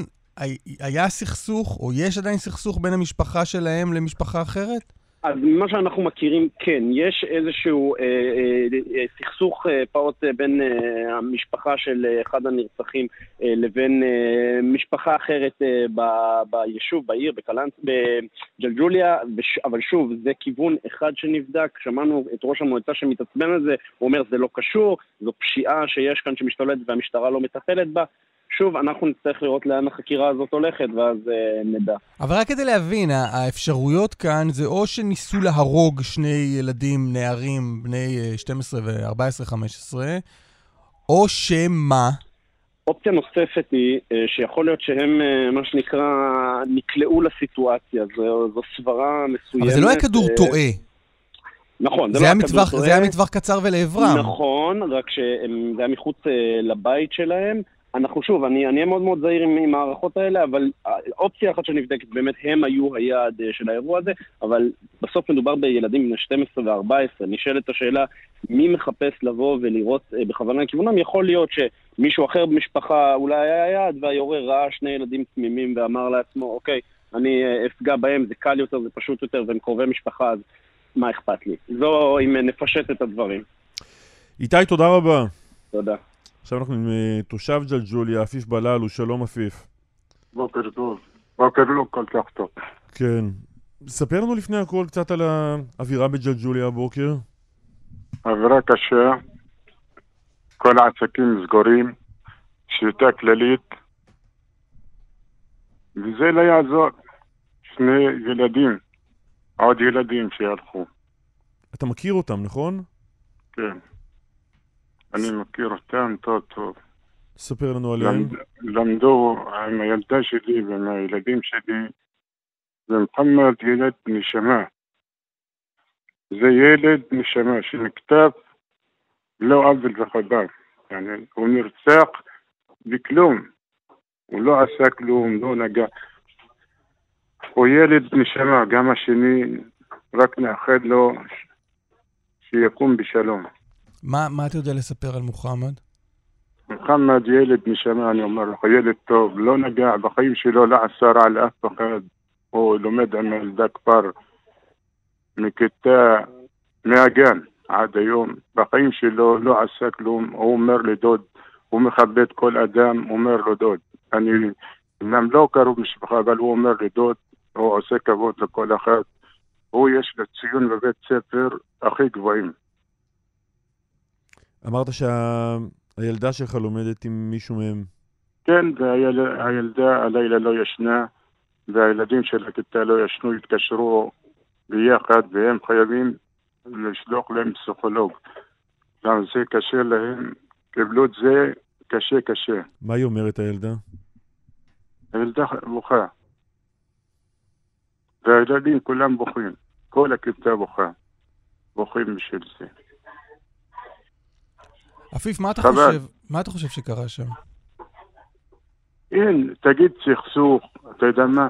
היה סכסוך, או יש עדיין סכסוך בין המשפחה שלהם למשפחה אחרת? אז ממה שאנחנו מכירים, כן, יש איזשהו אה, אה, אה, סכסוך אה, פעוט אה, בין אה, המשפחה של אה, אחד הנרצחים אה, לבין אה, משפחה אחרת אה, ב, ביישוב, בעיר, בקלנס, בג'לג'וליה, וש, אבל שוב, זה כיוון אחד שנבדק, שמענו את ראש המועצה שמתעצבן על זה, הוא אומר זה לא קשור, זו פשיעה שיש כאן שמשתולטת והמשטרה לא מטפלת בה. שוב, אנחנו נצטרך לראות לאן החקירה הזאת הולכת, ואז uh, נדע. אבל רק כדי להבין, האפשרויות כאן זה או שניסו להרוג שני ילדים, נערים, בני 12 ו-14-15, או שמה? אופציה נוספת היא uh, שיכול להיות שהם, uh, מה שנקרא, נקלעו לסיטואציה. זו, זו סברה מסוימת. אבל זה לא היה כדור uh, טועה. נכון, זה, זה לא היה כדור טועה. זה היה מטווח קצר ולעברם. נכון, רק שזה היה מחוץ לבית שלהם. אנחנו שוב, אני אהיה מאוד מאוד זהיר עם, עם ההערכות האלה, אבל אופציה אחת שנבדקת, באמת הם היו היעד אה, של האירוע הזה, אבל בסוף מדובר בילדים בני 12 ו-14. נשאלת השאלה, מי מחפש לבוא ולראות אה, בכוונה לכיוונם? יכול להיות שמישהו אחר במשפחה אולי היה יעד, והיורה ראה שני ילדים תמימים ואמר לעצמו, אוקיי, אני אה, אפגע בהם, זה קל יותר, זה פשוט יותר, והם קרובי משפחה, אז מה אכפת לי? זו, אם נפשט את הדברים. איתי, תודה רבה. תודה. עכשיו אנחנו עם אה, תושב ג'לג'וליה, עפיף בלאלו, שלום עפיף. בוקר טוב. בוקר לא כל כך טוב. כן. ספר לנו לפני הכל קצת על האווירה בג'לג'וליה הבוקר. אווירה קשה, כל העסקים סגורים, שביתה כללית, וזה לא יעזור. שני ילדים, עוד ילדים שהלכו. אתה מכיר אותם, נכון? כן. אני מכיר אותם טוב טוב. ספר לנו עליהם. למדו עם הילדה שלי ועם הילדים שלי, ומוחמד ילד נשמה. זה ילד נשמה שנכתב לא עוול וחבל. يعني, הוא נרצח בכלום. הוא לא עשה כלום, לא נגע. הוא ילד נשמה, גם השני, רק נאחל לו שיקום בשלום. מה, מה אתה יודע לספר על מוחמד? מוחמד ילד נשמה, אני אומר לך, ילד טוב, לא נגע בחיים שלו, לא עשה רע לאף אחד. הוא לומד עם ילדה כבר מכיתה, מהגן עד היום. בחיים שלו לא עשה כלום, הוא אומר לדוד, הוא מכבד כל אדם, הוא אומר לו דוד. אני, אמנם לא קרוב משפחה, אבל הוא אומר לדוד, הוא עושה כבוד לכל אחד. הוא יש לו ציון בבית ספר הכי גבוהים. אמרת שהילדה שה... שלך לומדת עם מישהו מהם. כן, והילדה הלילה לא ישנה, והילדים של הכיתה לא ישנו, התקשרו ביחד, והם חייבים לשלוח להם פסיכולוג. גם זה קשה להם, קיבלו את זה קשה קשה. מה היא אומרת הילדה? הילדה בוכה. והילדים כולם בוכים. כל הכיתה בוכה. בוכים בשביל זה. עפיף, מה אתה חושב, מה אתה חושב שקרה שם? אין, תגיד סכסוך, אתה יודע מה?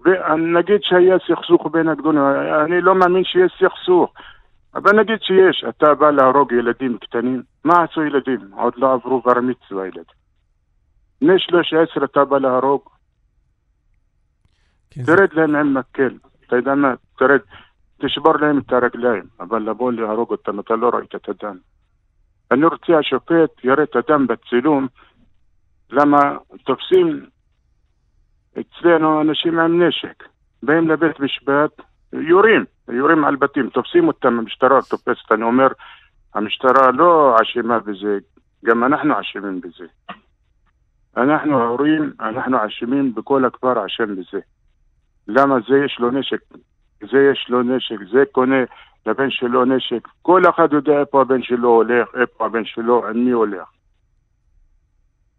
ונגיד שהיה סכסוך בין הגדולים, אני לא מאמין שיש סכסוך. אבל נגיד שיש, אתה בא להרוג ילדים קטנים, מה עשו ילדים? עוד לא עברו בר מצווה ילדים. בני שלוש עשר אתה בא להרוג, כן, תרד. להם עם מקל, אתה יודע מה? תרד, תשבור להם את הרגליים, אבל לבוא להרוג אותם, אתה לא ראית את הדם. אני רוצה השופט יראה את הדם בצילום, למה תופסים אצלנו אנשים עם נשק, באים לבית משפט, יורים, יורים על בתים, תופסים אותם, המשטרה תופסת, אני אומר, המשטרה לא אשמה בזה, גם אנחנו אשמים בזה. אנחנו ההורים, אנחנו אשמים בכל הכפר אשם בזה. למה זה יש לו נשק, זה יש לו נשק, זה קונה לבן שלו נשק. כל אחד יודע איפה הבן שלו הולך, איפה הבן שלו, עם מי הולך.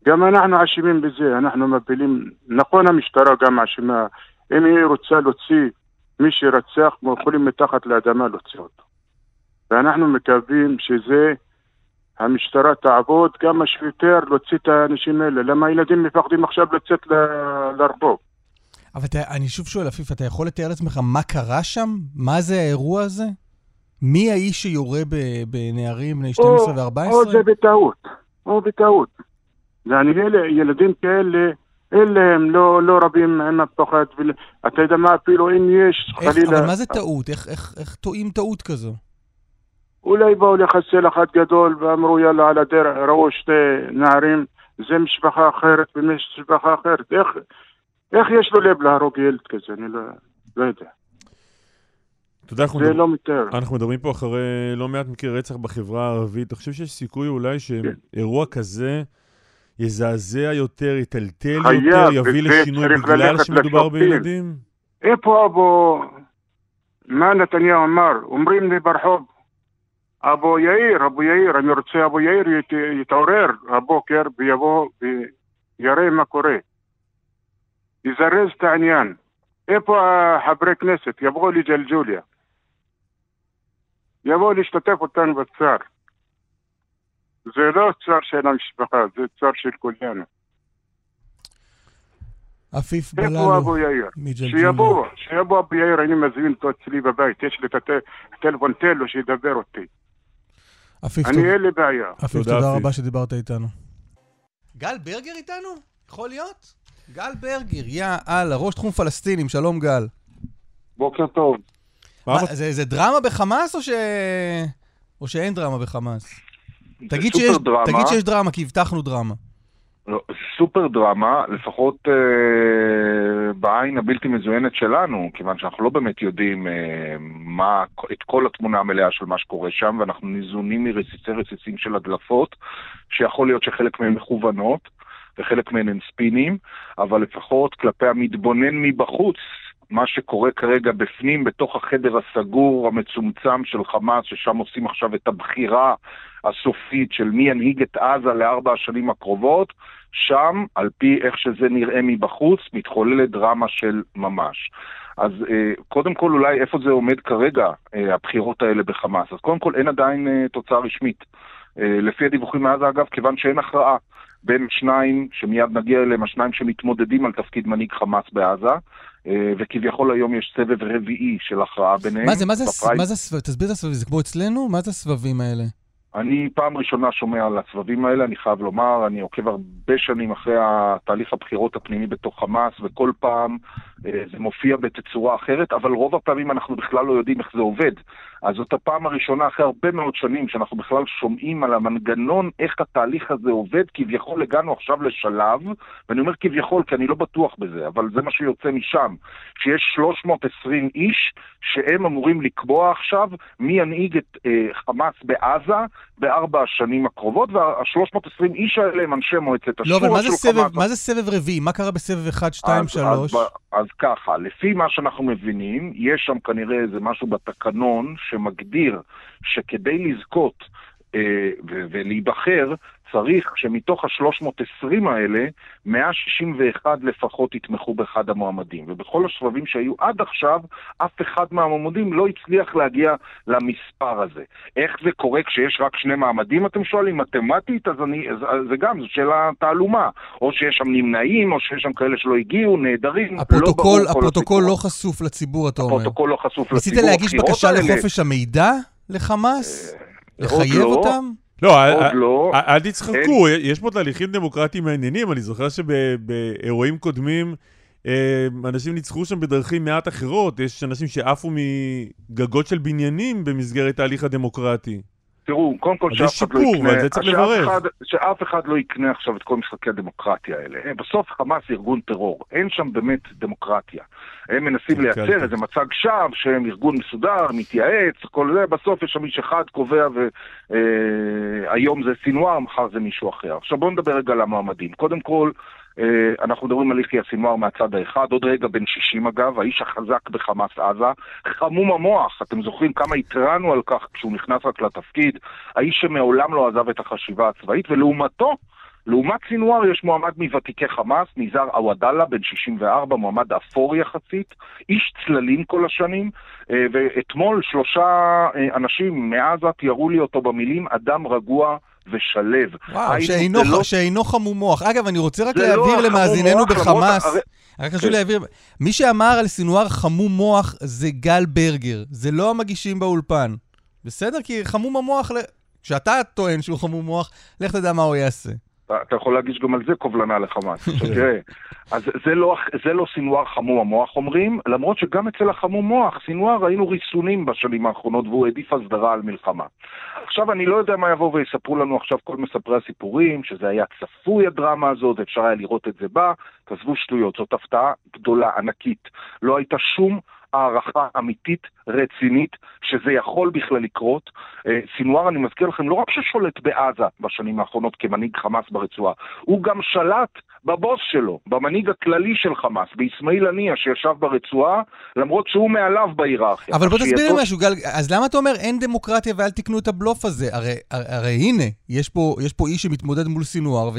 גם אנחנו אשמים בזה, אנחנו מפילים, נכון המשטרה גם אשמה, אם היא רוצה להוציא מי שרצח, יכולים מתחת לאדמה להוציא אותו. ואנחנו מקווים שזה, המשטרה תעבוד כמה שיותר להוציא את האנשים האלה. למה הילדים מפחדים עכשיו לצאת לרחוב? אבל אתה, אני שוב שואל, עפיף, אתה יכול לתאר לעצמך מה קרה שם? מה זה האירוע הזה? מי האיש שיורה בנערים בני 12 ו-14? או זה בטעות, או בטעות. ואני אלה, ילדים כאלה, אלה הם לא, לא רבים עם הפחד. ול... אתה יודע מה, אפילו אם יש, איך, חלילה... אבל מה זה טעות? איך, איך, איך טועים טעות כזו? אולי באו לחסל אחד גדול ואמרו יאללה על הדרך, ראו שתי נערים, זה משפחה אחרת ומשפחה אחרת. איך, איך יש לו לב להרוג ילד כזה? אני לא, לא יודע. אתה יודע, אנחנו זה מדברים- לא מתאר. אנחנו מדברים פה אחרי לא מעט מקרי רצח בחברה הערבית. אתה חושב שיש סיכוי אולי כן. שאירוע כזה יזעזע יותר, יטלטל יותר, יביא לשינוי בגלל שמדובר לשופטים. בילדים? איפה אבו... מה נתניהו אמר? אומרים לי ברחוב, אבו יאיר, אבו יאיר, אני רוצה אבו יאיר ית, יתעורר הבוקר ויבוא ויראה מה קורה. יזרז את העניין. איפה החברי כנסת? יבואו לג'לג'וליה. יבואו להשתתף אותנו בצער. זה לא צער של המשפחה, זה צער של כולנו. עפיף איפה בללו אבו יאיר? מג'לג'וליה. שיבוא, שיבוא אבו יאיר, אני מזמין אותו אצלי בבית, יש לי את הט- הטלפון, תן לו שידבר אותי. עפיף, אני. אין לי בעיה. עפיף, תודה, תודה עפיף. רבה שדיברת איתנו. גל ברגר איתנו? יכול להיות? גל ברגר, יא אללה, ראש תחום פלסטינים, שלום גל. בוקר טוב. מה? זה, זה דרמה בחמאס או, ש... או שאין דרמה בחמאס? תגיד סופר שיש, דרמה. תגיד שיש דרמה, כי הבטחנו דרמה. לא, סופר דרמה, לפחות אה, בעין הבלתי מזוינת שלנו, כיוון שאנחנו לא באמת יודעים אה, מה, את כל התמונה המלאה של מה שקורה שם, ואנחנו ניזונים מרסיסי רסיסים של הדלפות, שיכול להיות שחלק מהן מכוונות, וחלק מהן הן ספינים, אבל לפחות כלפי המתבונן מבחוץ, מה שקורה כרגע בפנים, בתוך החדר הסגור, המצומצם של חמאס, ששם עושים עכשיו את הבחירה הסופית של מי ינהיג את עזה לארבע השנים הקרובות, שם, על פי איך שזה נראה מבחוץ, מתחוללת דרמה של ממש. אז אה, קודם כל אולי איפה זה עומד כרגע, אה, הבחירות האלה בחמאס. אז קודם כל אין עדיין אה, תוצאה רשמית. לפי הדיווחים מעזה, אגב, כיוון שאין הכרעה בין שניים, שמיד נגיע אליהם, השניים שמתמודדים על תפקיד מנהיג חמאס בעזה, אה, וכביכול היום יש סבב רביעי של הכרעה ביניהם. מה זה, מה זה, בפריים- מה זה, הסבב- תסביר את הסבבים, זה כמו אצלנו? מה זה הסבבים האלה? אני פעם ראשונה שומע על הסבבים האלה, אני חייב לומר, אני עוקב הרבה שנים אחרי תהליך הבחירות הפנימי בתוך חמאס, וכל פעם אה, זה מופיע בתצורה אחרת, אבל רוב הפעמים אנחנו בכלל לא יודעים איך זה עובד. אז זאת הפעם הראשונה אחרי הרבה מאוד שנים שאנחנו בכלל שומעים על המנגנון, איך התהליך הזה עובד, כביכול הגענו עכשיו לשלב, ואני אומר כביכול כי אני לא בטוח בזה, אבל זה מה שיוצא משם, שיש 320 איש שהם אמורים לקבוע עכשיו מי ינהיג את אה, חמאס בעזה בארבע השנים הקרובות, וה-320 איש האלה הם אנשי מועצת השורא לא, אבל מה זה של סבב, חמאס. מה זה סבב רביעי? מה קרה בסבב 1, 2, אז- 3? אז, ככה, לפי מה שאנחנו מבינים, יש שם כנראה איזה משהו בתקנון שמגדיר שכדי לזכות ולהיבחר, צריך שמתוך ה-320 האלה, 161 לפחות יתמכו באחד המועמדים. ובכל הסבבים שהיו עד עכשיו, אף אחד מהמועמדים לא הצליח להגיע למספר הזה. איך זה קורה כשיש רק שני מועמדים, אתם שואלים? מתמטית? אז אני, אז, אז זה גם, זו שאלה תעלומה. או שיש שם נמנעים, או שיש שם כאלה שלא הגיעו, נעדרים. לא הפרוטוקול, כל הפרוטוקול. לא חשוף לציבור, אתה אומר. הפרוטוקול לא חשוף ניסית לציבור. להגיש הבחירות בקשה לחופש המידע לחמאס? לחייב לא. אותם? לא, אל- עוד אל- לא. אל אל תצחקו, יש פה תהליכים דמוקרטיים מעניינים. אני זוכר שבאירועים קודמים אה, אנשים ניצחו שם בדרכים מעט אחרות. יש אנשים שעפו מגגות של בניינים במסגרת ההליך הדמוקרטי. תראו, קודם כל שאף יש אחד לא שיפור, יקנה, זה צריך שאף לברך. אחד, שאף אחד לא יקנה עכשיו את כל משחקי הדמוקרטיה האלה. בסוף חמאס ארגון טרור, אין שם באמת דמוקרטיה. הם מנסים קלקלת. לייצר איזה מצג שווא שהם ארגון מסודר, מתייעץ, כל זה, בסוף יש שם איש אחד קובע והיום זה סינואר, מחר זה מישהו אחר. עכשיו בואו נדבר רגע על המועמדים. קודם כל, אה, אנחנו מדברים על יחיא סינואר מהצד האחד, עוד רגע בן 60 אגב, האיש החזק בחמאס עזה, חמום המוח, אתם זוכרים כמה התרענו על כך כשהוא נכנס רק לתפקיד, האיש שמעולם לא עזב את החשיבה הצבאית, ולעומתו, לעומת סינואר יש מועמד מוותיקי חמאס, ניזאר עוודאללה, בן 64, מועמד אפור יחסית, איש צללים כל השנים, אה, ואתמול שלושה אה, אנשים מעזה תיארו לי אותו במילים אדם רגוע ושלב. וואו, שאינו, לא- שאינו חמום מוח. אגב, אני רוצה רק לא להבהיר החמום למאזיננו למרות- בחמאס, הרי- רק חשוב כן. להבהיר, מי שאמר על סינואר חמום מוח זה גל ברגר, זה לא המגישים באולפן. בסדר? כי חמום המוח, כשאתה טוען שהוא חמום מוח, לך תדע מה הוא יעשה. אתה- יכול להגיש גם על זה קובלנה לחמאס. עכשיו תראה, אז זה לא, זה לא סינואר חמום המוח אומרים, למרות שגם אצל החמום מוח, סינואר ראינו ריסונים בשנים האחרונות והוא העדיף הסדרה על מלחמה. עכשיו אני לא יודע מה יבואו ויספרו לנו עכשיו כל מספרי הסיפורים, שזה היה צפוי הדרמה הזאת, אפשר היה לראות את זה בה, תעזבו שטויות, זאת הפתעה גדולה, ענקית. לא הייתה שום הערכה אמיתית, רצינית, שזה יכול בכלל לקרות. אה, סינואר, אני מזכיר לכם, לא רק ששולט בעזה בשנים האחרונות כמנהיג חמאס ברצועה, הוא גם שלט בבוס שלו, במנהיג הכללי של חמאס, באסמאעיל הנייה שישב ברצועה, למרות שהוא מעליו בהיררכיה. אבל בוא תסביר לי משהו, גל, אז למה אתה אומר אין דמוקרטיה ואל תקנו את הבלוף הזה? הרי, הרי, הרי הנה, יש פה, יש פה איש שמתמודד מול סינואר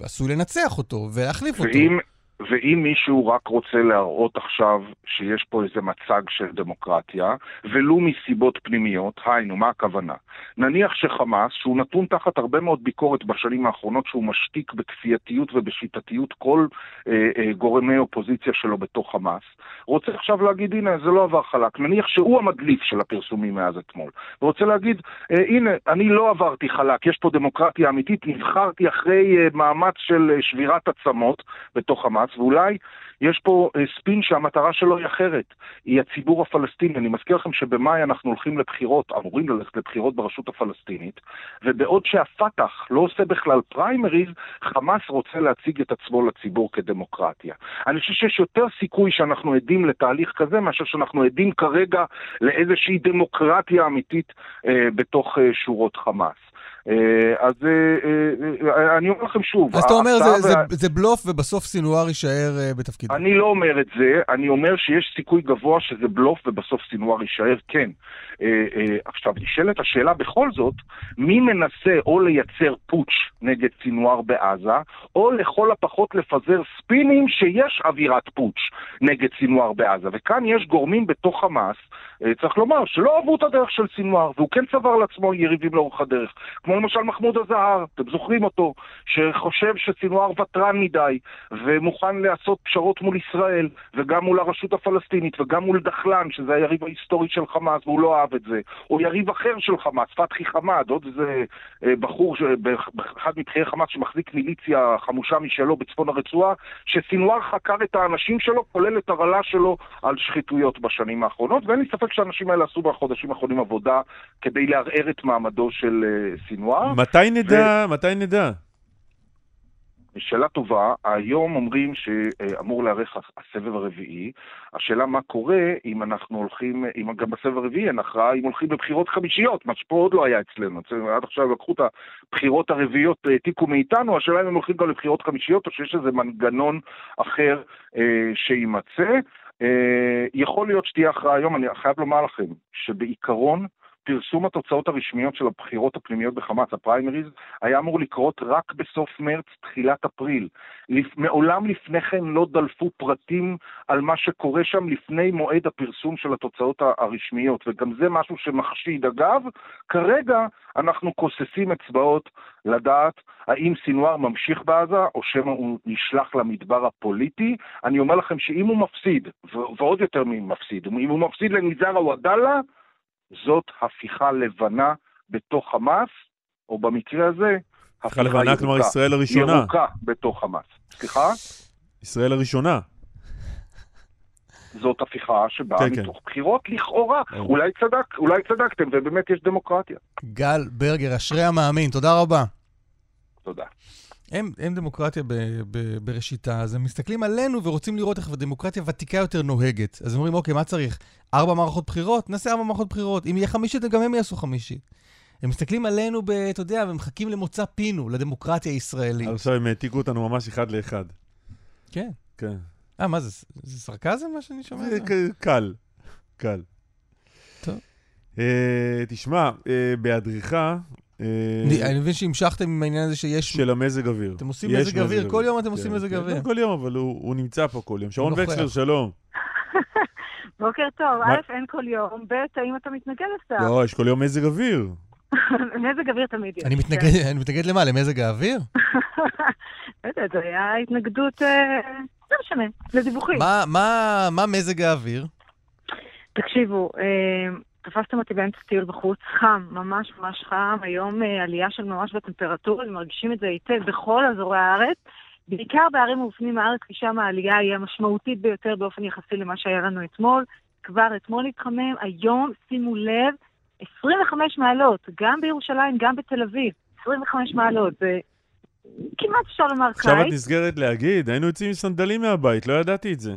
ועשוי לנצח אותו ולהחליף אותו. ואם, ואם מישהו רק רוצה להראות עכשיו שיש פה איזה מצג של דמוקרטיה, ולו מסיבות פנימיות, היינו, מה הכוונה? נניח שחמאס, שהוא נתון תחת הרבה מאוד ביקורת בשנים האחרונות, שהוא משתיק בכפייתיות ובשיטתיות כל אה, אה, גורמי אופוזיציה שלו בתוך חמאס, רוצה עכשיו להגיד, הנה, זה לא עבר חלק. נניח שהוא המדליף של הפרסומים מאז אתמול, ורוצה להגיד, אה, הנה, אני לא עברתי חלק, יש פה דמוקרטיה אמיתית, נבחרתי אחרי אה, מאמץ של אה, שבירת עצמות בתוך חמאס, ואולי יש פה אה, ספין שהמטרה שלו היא אחרת, היא הציבור הפלסטיני. אני מזכיר לכם שבמאי אנחנו הולכים לבחירות, אמורים ללכת לבחירות ברשות הפלסטינית, ובעוד שהפת"ח לא עושה בכלל פריימריז, חמאס רוצה להציג את עצמו לציבור כדמוקרטיה. אני חושב שיש יותר סיכוי שאנחנו עדים לתהליך כזה, מאשר שאנחנו עדים כרגע לאיזושהי דמוקרטיה אמיתית אה, בתוך אה, שורות חמאס. אה, אז אה, אה, אני אומר לכם שוב, אז אתה אומר, זה, ההפתעה זה, וה- זה בלוף ובסוף סינואר יישאר בתפקידו. אני לא אומר את זה, אני אומר שיש סיכוי גבוה שזה בלוף ובסוף סינואר יישאר כן. עכשיו, נשאלת השאלה בכל זאת, מי מנסה או לייצר פוטש נגד סינואר בעזה, או לכל הפחות לפזר ספינים שיש אווירת פוטש נגד סינואר בעזה. וכאן יש גורמים בתוך חמאס, צריך לומר, שלא אהבו את הדרך של סינואר, והוא כן צבר לעצמו יריבים לאורך הדרך. כמו למשל מחמוד הזהר, אתם זוכרים אותו, שחושב שסינואר ותרן מדי, ומוכן לעשות פשרות מול ישראל, וגם מול הרשות הפלסטינית, וגם מול דחלן, שזה היריב ההיסטורי של חמאס, והוא לא אהב את זה. או יריב אחר של חמאס, פתחי חמד, עוד איזה אה, בחור, באחד מבכירי חמאס שמחזיק מיליציה חמושה משלו בצפון הרצועה, שסינואר חקר את האנשים שלו, כולל את הרעלה שלו על שחיתויות בשנים האחרונות, ואין לי ספק שהאנשים האלה עשו בחודשים האחרונים עבודה כדי לערער את מעמדו של אה, סינואר. מתי נדע? מתי נדע? שאלה טובה, היום אומרים שאמור להיערך הסבב הרביעי, השאלה מה קורה אם אנחנו הולכים, אם גם בסבב הרביעי אין הכרעה, אם הולכים בבחירות חמישיות, מה שפה עוד לא היה אצלנו, אצלנו עד עכשיו לקחו את הבחירות הרביעיות, העתיקו מאיתנו, השאלה אם הם הולכים גם לבחירות חמישיות או שיש איזה מנגנון אחר אה, שיימצא. אה, יכול להיות שתהיה הכרעה היום, אני חייב לומר לכם שבעיקרון פרסום התוצאות הרשמיות של הבחירות הפנימיות בחמאס, הפריימריז, היה אמור לקרות רק בסוף מרץ, תחילת אפריל. לפ... מעולם לפני כן לא דלפו פרטים על מה שקורה שם לפני מועד הפרסום של התוצאות הרשמיות, וגם זה משהו שמחשיד. אגב, כרגע אנחנו כוססים אצבעות לדעת האם סינואר ממשיך בעזה, או שמא הוא נשלח למדבר הפוליטי. אני אומר לכם שאם הוא מפסיד, ו- ועוד יותר ממפסיד, אם הוא מפסיד לניזאר עוודאללה, זאת הפיכה לבנה בתוך חמאס, או במקרה הזה, הפיכה לבנה, כלומר ישראל הראשונה. ירוקה בתוך חמאס. סליחה? ישראל הראשונה. זאת הפיכה שבאה כן, כן. מתוך בחירות לכאורה. אולי צדק, אולי צדקתם, ובאמת יש דמוקרטיה. גל ברגר, אשרי המאמין, תודה רבה. תודה. הם, הם דמוקרטיה ב, ב, בראשיתה, אז הם מסתכלים עלינו ורוצים לראות איך דמוקרטיה ותיקה יותר נוהגת. אז הם אומרים, אוקיי, מה צריך? ארבע מערכות בחירות? נעשה ארבע מערכות בחירות. אם יהיה חמישית, גם הם יעשו חמישית. הם מסתכלים עלינו, ב, אתה יודע, ומחכים למוצא פינו, לדמוקרטיה הישראלית. עכשיו הם העתיקו אותנו ממש אחד לאחד. כן. כן. אה, מה זה, זה סרקזם מה שאני שומע? זה קל, קל. טוב. אה, תשמע, אה, בהיעדרך, אה, אני אני מבין שהמשכתם עם העניין הזה שיש... של המזג אוויר. אתם עושים מזג אוויר, כל יום אתם עושים כן, מזג כן, אוויר. לא כל יום, אבל הוא נמצא פה כל יום. שרון. וקסלר, שלום. [LAUGHS] בוקר טוב, א', אין כל יום, ב', האם אתה מתנגד לשר? לא, יש כל יום מזג אוויר. [LAUGHS] מזג אוויר תמיד יש. אני כן. מתנגד, אני מתנגד למה? למזג האוויר? [LAUGHS] לא יודעת, זה היה התנגדות, אה, לא משנה, לדיווחים. מה- מה מה מזג האוויר? תקשיבו, אה, תפסתם אותי באמצע טיול בחוץ, חם, ממש ממש חם, היום אה, עלייה של ממש בטמפרטורה, מרגישים את זה היטב בכל אזורי הארץ. בעיקר בערים ומופנים הארץ, כי שם העלייה היא המשמעותית ביותר באופן יחסי למה שהיה לנו אתמול. כבר אתמול התחמם, היום, שימו לב, 25 מעלות, גם בירושלים, גם בתל אביב. 25 מעלות, זה כמעט אפשר לומר עכשיו את קיץ. נסגרת להגיד, היינו יוצאים עם סנדלים מהבית, לא ידעתי את זה.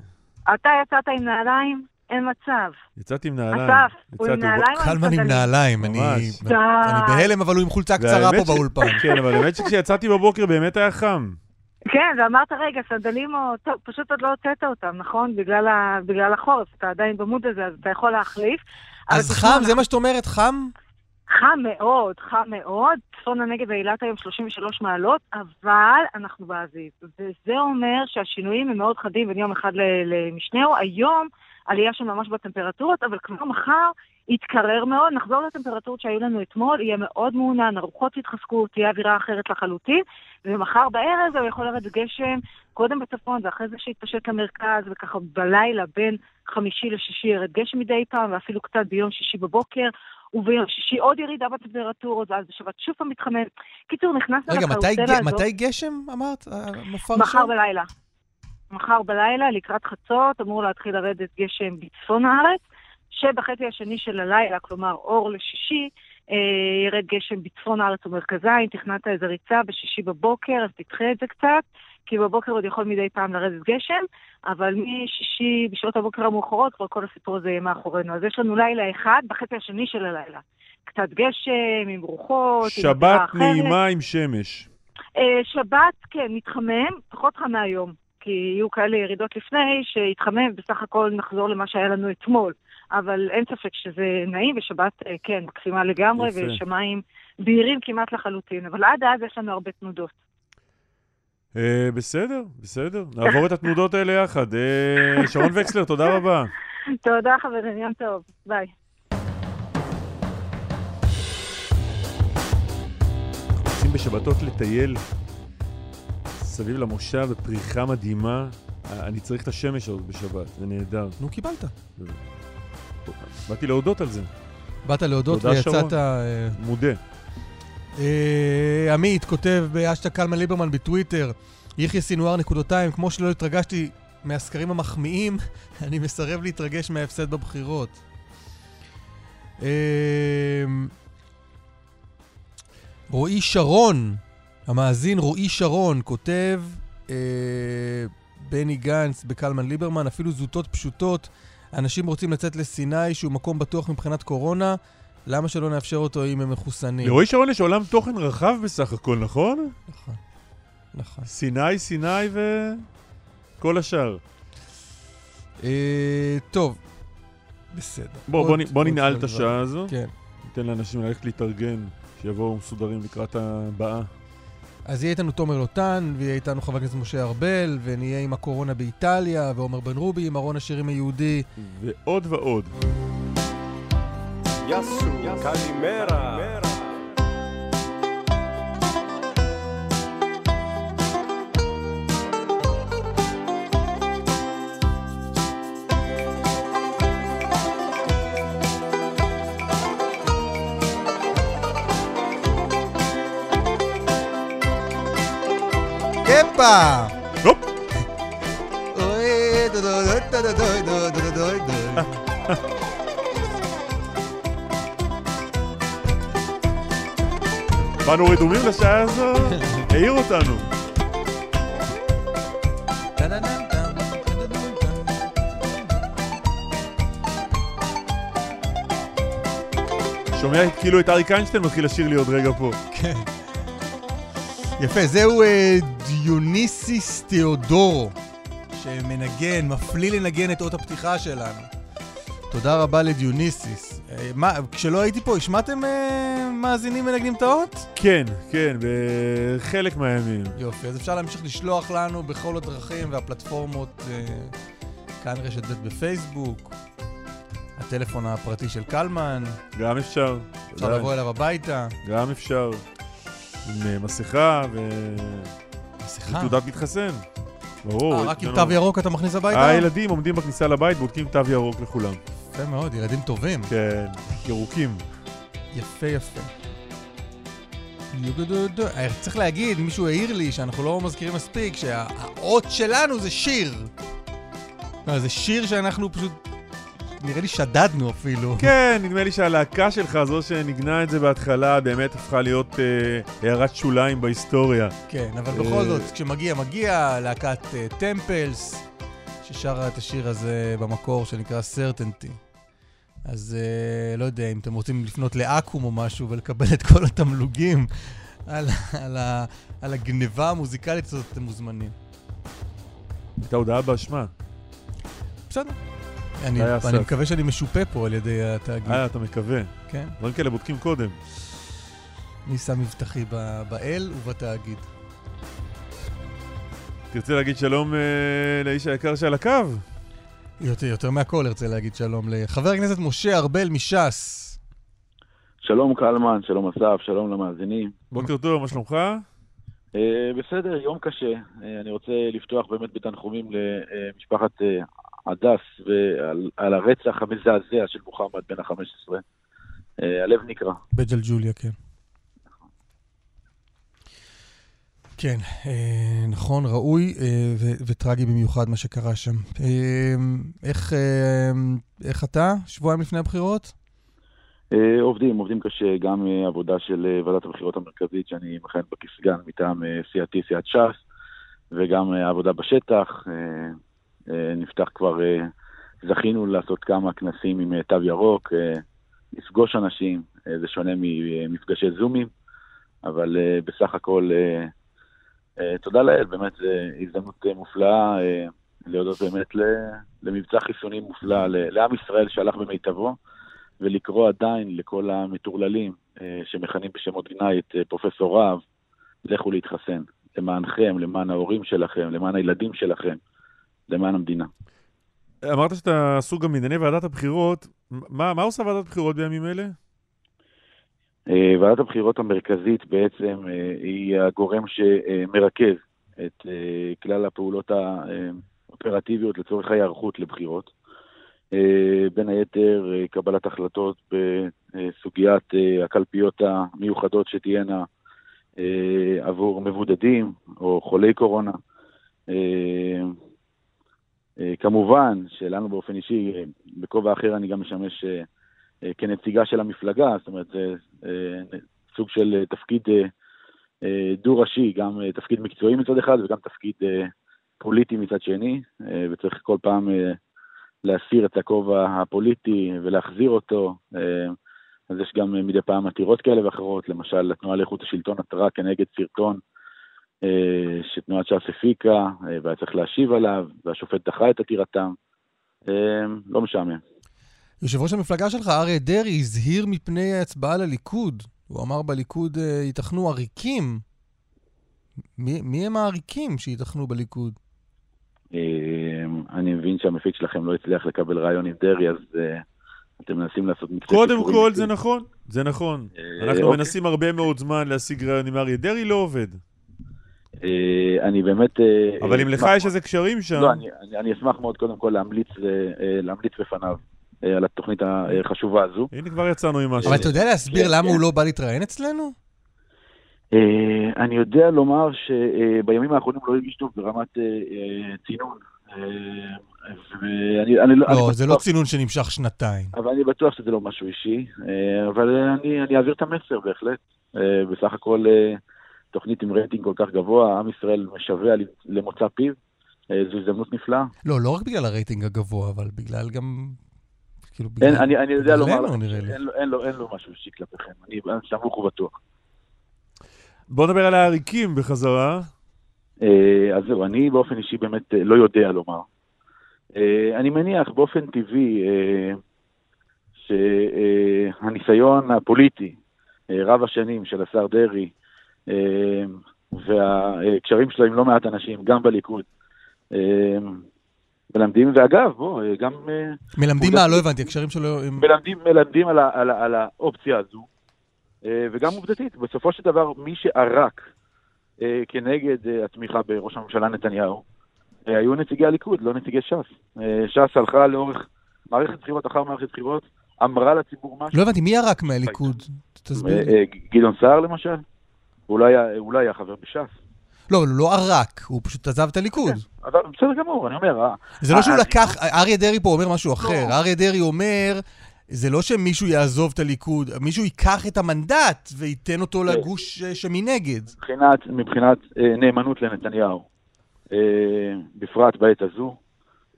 אתה יצאת עם נעליים? אין מצב. יצאתי עם נעליים. אסף, הוא עם נעליים קלמן עם? נעליים, אני ממש. די. אני בהלם, אבל הוא עם חולצה קצרה פה באולפן. [LAUGHS] כן, אבל האמת שכשיצאתי בבוקר באמת היה חם. כן, ואמרת, רגע, סנדלים או... טוב, פשוט עוד לא הוצאת אותם, נכון? בגלל, ה... בגלל החורף, אתה עדיין במוד הזה, אז אתה יכול להחליף. אז חם, זה מה שאת אומרת, חם? חם מאוד, חם מאוד. צפון הנגב ואילת היום 33 מעלות, אבל אנחנו באביב. וזה אומר שהשינויים הם מאוד חדים בין יום אחד ל- למשנהו. היום עלייה של ממש בטמפרטורות, אבל כבר מחר יתקרר מאוד. נחזור לטמפרטורות שהיו לנו אתמול, יהיה מאוד מעונן, הרוחות יתחזקו, תהיה אווירה אחרת לחלוטין. ומחר בערב הוא יכול לרדת גשם, קודם בצפון ואחרי זה שיתפשט למרכז, וככה בלילה בין חמישי לשישי ירד גשם מדי פעם, ואפילו קצת ביום שישי בבוקר. וביום שישי עוד ירידה בטמפרטורות, ואז בשבת שוב פעם מתחמם. קיצור, נכנסנו רגע, מתי לקרוסלה הזאת. מתי גשם אמרת? המופע מחר ראשון? בלילה. מחר בלילה, לקראת חצות, אמור להתחיל לרדת גשם בצפון הארץ, שבחצי השני של הלילה, כלומר אור לשישי, אה, ירד גשם בצפון הארץ ומרכזה. אם תכננת איזה ריצה בשישי בבוקר, אז תדחה את זה קצת, כי בבוקר עוד יכול מדי פעם לרדת גשם, אבל משישי בשעות הבוקר המאוחרות כבר כל הסיפור הזה יהיה מאחורינו. אז יש לנו לילה אחד בחצי השני של הלילה. קצת גשם, עם רוחות, עם שבת אחרת. נעימה עם שמש. אה, שבת, כן, מתחמם, פחות חם מהיום. כי יהיו כאלה ירידות לפני, שיתחמם, בסך הכל נחזור למה שהיה לנו אתמול. אבל אין ספק שזה נעים, ושבת, אה, כן, מקסימה לגמרי, יפה. ושמיים בהירים כמעט לחלוטין. אבל עד אז יש לנו הרבה תנודות. אה, בסדר, בסדר. נעבור את התנודות האלה יחד. אה, שרון וקסלר, תודה רבה. [LAUGHS] תודה, חברים, יום טוב. ביי. בשבתות לטייל סביב למושב בפריחה מדהימה. אה, אני צריך את השמש הזאת בשבת, זה נהדר. נו, קיבלת. באתי להודות על זה, באת להודות ויצאת... אה, מודה. אה, עמית כותב באשטג קלמן ליברמן בטוויטר, יחיא סינואר נקודותיים, כמו שלא התרגשתי מהסקרים המחמיאים, [LAUGHS] אני מסרב להתרגש מההפסד בבחירות. רועי שרון, המאזין רועי שרון, כותב, אה, בני גנץ בקלמן ליברמן, אפילו זוטות פשוטות, אנשים רוצים לצאת לסיני, שהוא מקום בטוח מבחינת קורונה, למה שלא נאפשר אותו אם הם מחוסנים? לרועי שרון יש עולם תוכן רחב בסך הכל, נכון? נכון, נכון. סיני, סיני וכל השאר. אה, טוב, בסדר. בוא, עוד- בוא, בוא עוד ננעל את השעה. הזו, כן. ניתן לאנשים ללכת להתארגן, שיבואו מסודרים לקראת הבאה. אז יהיה איתנו תומר לוטן, ויהיה איתנו חבר הכנסת משה ארבל, ונהיה עם הקורונה באיטליה, ועומר בן רובי עם ארון השירים היהודי. ועוד ועוד. יאסו, קלימרה. Epa! Oi! Var nog i domen känns det. Är åt den nu. שומע כאילו את אריק איינשטיין מתחיל לשיר לי עוד רגע פה. כן. יפה, זהו אה, דיוניסיס תיאודורו. שמנגן, מפליא לנגן את אות הפתיחה שלנו. תודה רבה לדיוניסיס. אה, מה, כשלא הייתי פה, השמעתם אה, מאזינים מנגנים את האות? כן, כן, בחלק מהימים. יופי, אז אפשר להמשיך לשלוח לנו בכל הדרכים והפלטפורמות, אה, כאן רשת ב' בפייסבוק, הטלפון הפרטי של קלמן, גם אפשר. אפשר. לבוא אליו הביתה. גם אפשר. עם אה, מסכה מסכה. ותעודת מתחסן. ברור. אה, רק עם תו ירוק אתה מכניס הביתה? הילדים עומדים בכניסה לבית, בודקים תו ירוק לכולם. יפה מאוד, ילדים טובים. כן, ירוקים. יפה יפה. אה, צריך להגיד, מישהו העיר לי שאנחנו לא מזכירים מספיק, שהאות שלנו זה שיר. לא, זה שיר שאנחנו פשוט, נראה לי שדדנו אפילו. כן, נדמה לי שהלהקה שלך, זו שניגנה את זה בהתחלה, באמת הפכה להיות אה, הערת שוליים בהיסטוריה. כן, אבל אה, בכל זאת, כשמגיע, מגיע להקת טמפלס, ששרה את השיר הזה במקור שנקרא סרטנטי. אז אה, לא יודע, אם אתם רוצים לפנות לאקו"ם או משהו ולקבל את כל התמלוגים על, על, ה, על הגניבה המוזיקלית הזאת, אתם מוזמנים. הייתה הודעה באשמה. בסדר. אני, אני. מקווה שאני משופה פה על ידי התאגיד. אה, אתה מקווה. כן. דברים כאלה בודקים קודם. אני שם מבטחי ב- באל ובתאגיד. תרצה להגיד שלום אה, לאיש היקר שעל הקו? יותר, יותר מהכל ארצה להגיד שלום לחבר הכנסת משה ארבל מש"ס. שלום קלמן, שלום אסף, שלום למאזינים. בוקר טוב, מה שלומך? אה, בסדר, יום קשה. אה, אני רוצה לפתוח באמת בתנחומים למשפחת אה, הדס ועל על הרצח המזעזע של מוחמד בן ה-15. אה, הלב נקרע. בג'לג'וליה, כן. כן, אה, נכון, ראוי אה, וטרגי במיוחד מה שקרה שם. איך, איך אתה, שבועיים לפני הבחירות? עובדים, עובדים קשה, גם עבודה של ועדת הבחירות המרכזית שאני מכהן בה כסגן מטעם סיעתי, סיעת ש"ס, וגם עבודה בשטח. אה, נפתח כבר, אה, זכינו לעשות כמה כנסים עם אה, תו ירוק, לפגוש אנשים, זה שונה ממפגשי זומים, אבל בסך הכל, תודה לאל, באמת זו הזדמנות אה, מופלאה אה, להודות באמת למבצע חיסונים מופלא, לעם ישראל שהלך במיטבו. ולקרוא עדיין לכל המטורללים שמכנים בשמות גנאי את פרופסור רהב, לכו להתחסן. למענכם, למען ההורים שלכם, למען הילדים שלכם, למען המדינה. אמרת שאתה עסוק גם בענייני ועדת הבחירות. מה, מה עושה ועדת הבחירות בימים אלה? אה, ועדת הבחירות המרכזית בעצם אה, היא הגורם שמרכז את אה, כלל הפעולות האופרטיביות לצורך ההיערכות לבחירות. בין היתר קבלת החלטות בסוגיית הקלפיות המיוחדות שתהיינה עבור מבודדים או חולי קורונה. אה, כמובן שלנו באופן אישי, אה, בכובע אחר אני גם משמש אה, כנציגה של המפלגה, זאת אומרת זה סוג של תפקיד דו-ראשי, גם תפקיד מקצועי מצד אחד וגם תפקיד פוליטי מצד שני, וצריך כל פעם להסיר את הכובע הפוליטי ולהחזיר אותו. אז יש גם מדי פעם עתירות כאלה ואחרות, למשל התנועה לאיכות השלטון עתרה כנגד סרטון שתנועת ש"ס הפיקה, אה, והיה צריך להשיב עליו, והשופט דחה את עתירתם. אה, לא משעמם. יושב ראש המפלגה שלך, אריה דרעי, הזהיר מפני ההצבעה לליכוד. הוא אמר בליכוד אה, ייתכנו עריקים. מי, מי הם העריקים שייתכנו בליכוד? אה, אני מבין שהמפיק שלכם לא הצליח לקבל רעיון עם דרעי, אז אה, אתם מנסים לעשות מקצה קודם כל. זה נכון. זה נכון. אה, אנחנו אוקיי. מנסים הרבה מאוד זמן להשיג רעיון עם אריה דרעי, לא עובד. אה, אני באמת... אה, אבל אם לך יש איזה קשרים שם... לא, אני, אני, אני אשמח מאוד קודם כל להמליץ, אה, להמליץ בפניו על התוכנית החשובה הזו. הנה, כבר יצאנו עם משהו. אבל אתה יודע להסביר כן, למה כן. הוא לא בא להתראיין אצלנו? אני יודע לומר שבימים האחרונים לא הרגיש טוב ברמת צינון. ואני, אני, אני לא, זה לא בטוח- צינון שנמשך שנתיים. אבל אני בטוח שזה לא משהו אישי, אבל אני, אני אעביר את המסר בהחלט. בסך הכל תוכנית עם רייטינג כל כך גבוה, עם ישראל משווע למוצא פיו, אה, זו הזדמנות נפלאה. לא, לא רק בגלל הרייטינג הגבוה, אבל בגלל גם... כאילו, אין, בגלל... אני, אני יודע לומר לו, אין, לו, אין לו משהו אישי כלפיכם, אני סמוך ובטוח. בוא נדבר על העריקים בחזרה. אה, אז זהו, אני באופן אישי באמת אה, לא יודע לומר. אני מניח באופן טבעי שהניסיון הפוליטי רב השנים של השר דרעי והקשרים שלו עם לא מעט אנשים, גם בליכוד, אה, מלמדים, ואגב, בוא, גם... אה, מלמדים מה? לא הבנתי, הקשרים שלו הם... מלמדים, מלמדים על, על, על האופציה הזו, אה, וגם עובדתית, בסופו של דבר, מי שערק אה, כנגד התמיכה בראש הממשלה נתניהו, היו נציגי הליכוד, לא נציגי ש"ס. ש"ס הלכה לאורך מערכת בחירות אחר מערכת בחירות, אמרה לציבור משהו. לא הבנתי, מי ירק מהליכוד? תסביר גדעון סער למשל, אולי, היה- אולי היה חבר בש"ס. לא, הוא לא ערק, הוא פשוט עזב את הליכוד. אבל בסדר גמור, אני אומר, אה, זה לא שהוא אה, לקח, אריה דרעי פה אומר משהו אחר. לא. אריה דרעי אומר, זה לא שמישהו יעזוב את הליכוד, מישהו ייקח את המנדט וייתן אותו כן. לגוש אה, שמנגד. מבחינת, מבחינת אה, נאמנות לנתניהו, אה, בפרט בעת הזו,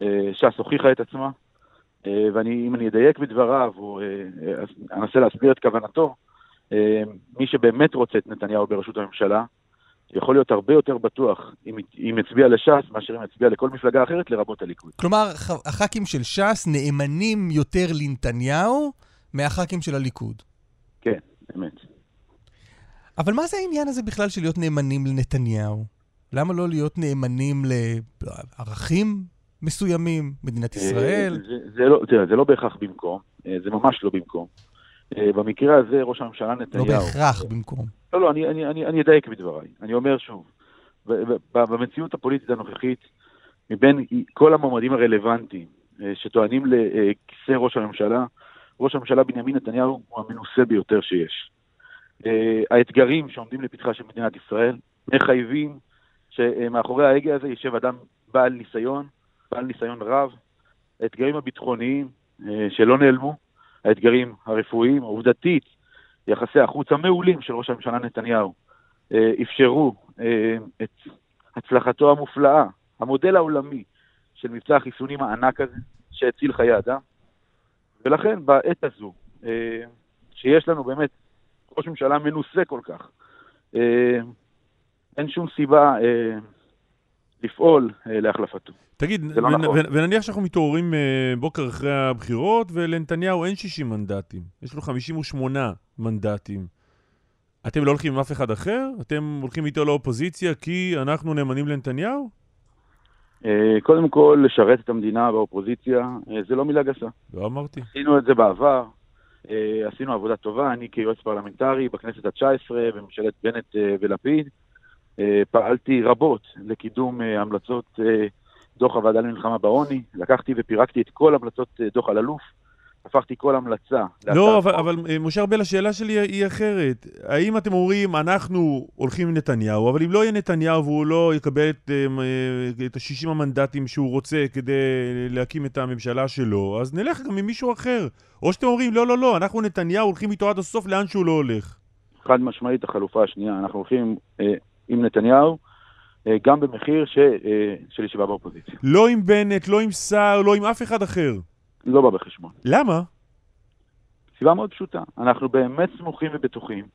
אה, ש"ס הוכיחה את עצמה, אה, ואם אני אדייק בדבריו, או אה, אה, אנסה להסביר את כוונתו, אה, מי שבאמת רוצה את נתניהו בראשות הממשלה, יכול להיות הרבה יותר בטוח אם, אם יצביע לש"ס מאשר אם יצביע לכל מפלגה אחרת, לרבות הליכוד. כלומר, הח"כים של ש"ס נאמנים יותר לנתניהו מהח"כים של הליכוד. כן, אמת. אבל מה זה העניין הזה בכלל של להיות נאמנים לנתניהו? למה לא להיות נאמנים לערכים מסוימים, מדינת ישראל? אה, זה, זה, לא, תראה, זה לא בהכרח במקום, אה, זה ממש לא במקום. אה, במקרה הזה ראש הממשלה לא נתניהו... בהכרח במקום. לא, לא, אני, אני, אני, אני אדייק בדבריי. אני אומר שוב, במציאות הפוליטית הנוכחית, מבין כל המועמדים הרלוונטיים אה, שטוענים לכיסא ראש הממשלה, ראש הממשלה בנימין נתניהו הוא המנוסה ביותר שיש. אה, האתגרים שעומדים לפתחה של מדינת ישראל מחייבים שמאחורי ההגה הזה יושב אדם בעל ניסיון, בעל ניסיון רב. האתגרים הביטחוניים שלא נעלמו, האתגרים הרפואיים, עובדתית, יחסי החוץ המעולים של ראש הממשלה נתניהו אה, אפשרו אה, את הצלחתו המופלאה, המודל העולמי של מבצע החיסונים הענק הזה, שהציל חיי אדם. ולכן בעת הזו, אה, שיש לנו באמת ראש ממשלה מנוסה כל כך, אה, אין שום סיבה אה, לפעול אה, להחלפתו. תגיד, זה לא ונ- נכון. ונ- ונניח שאנחנו מתעוררים אה, בוקר אחרי הבחירות, ולנתניהו אין 60 מנדטים, יש לו 58 מנדטים. אתם לא הולכים עם אף אחד אחר? אתם הולכים איתו לאופוזיציה כי אנחנו נאמנים לנתניהו? אה, קודם כל, לשרת את המדינה באופוזיציה, זה לא מילה גסה. לא אמרתי. עשינו את זה בעבר, עשינו עבודה טובה, אני כיועץ פרלמנטרי בכנסת התשע עשרה, בממשלת בנט ולפיד, פעלתי רבות לקידום אה, המלצות אה, דוח הוועדה למלחמה בעוני, לקחתי ופירקתי את כל המלצות אה, דוח אלאלוף, הפכתי כל המלצה. לא, אבל. אבל אה, משה ארבל, השאלה שלי היא אחרת. האם אתם אומרים, אנחנו הולכים עם נתניהו, אבל אם לא יהיה נתניהו והוא לא יקבל את, אה, אה, את ה-60 המנדטים שהוא רוצה כדי להקים את הממשלה שלו, אז נלך גם עם מישהו אחר. או שאתם אומרים, לא, לא, לא, אנחנו נתניהו הולכים איתו עד הסוף לאן שהוא לא הולך. חד משמעית החלופה השנייה, אנחנו הולכים אה, עם נתניהו, אה, גם במחיר ש, אה, של ישיבה באופוזיציה. לא עם בנט, לא עם סער, לא עם אף אחד אחר. לא בא בחשבון. למה? סיבה מאוד פשוטה, אנחנו באמת סמוכים ובטוחים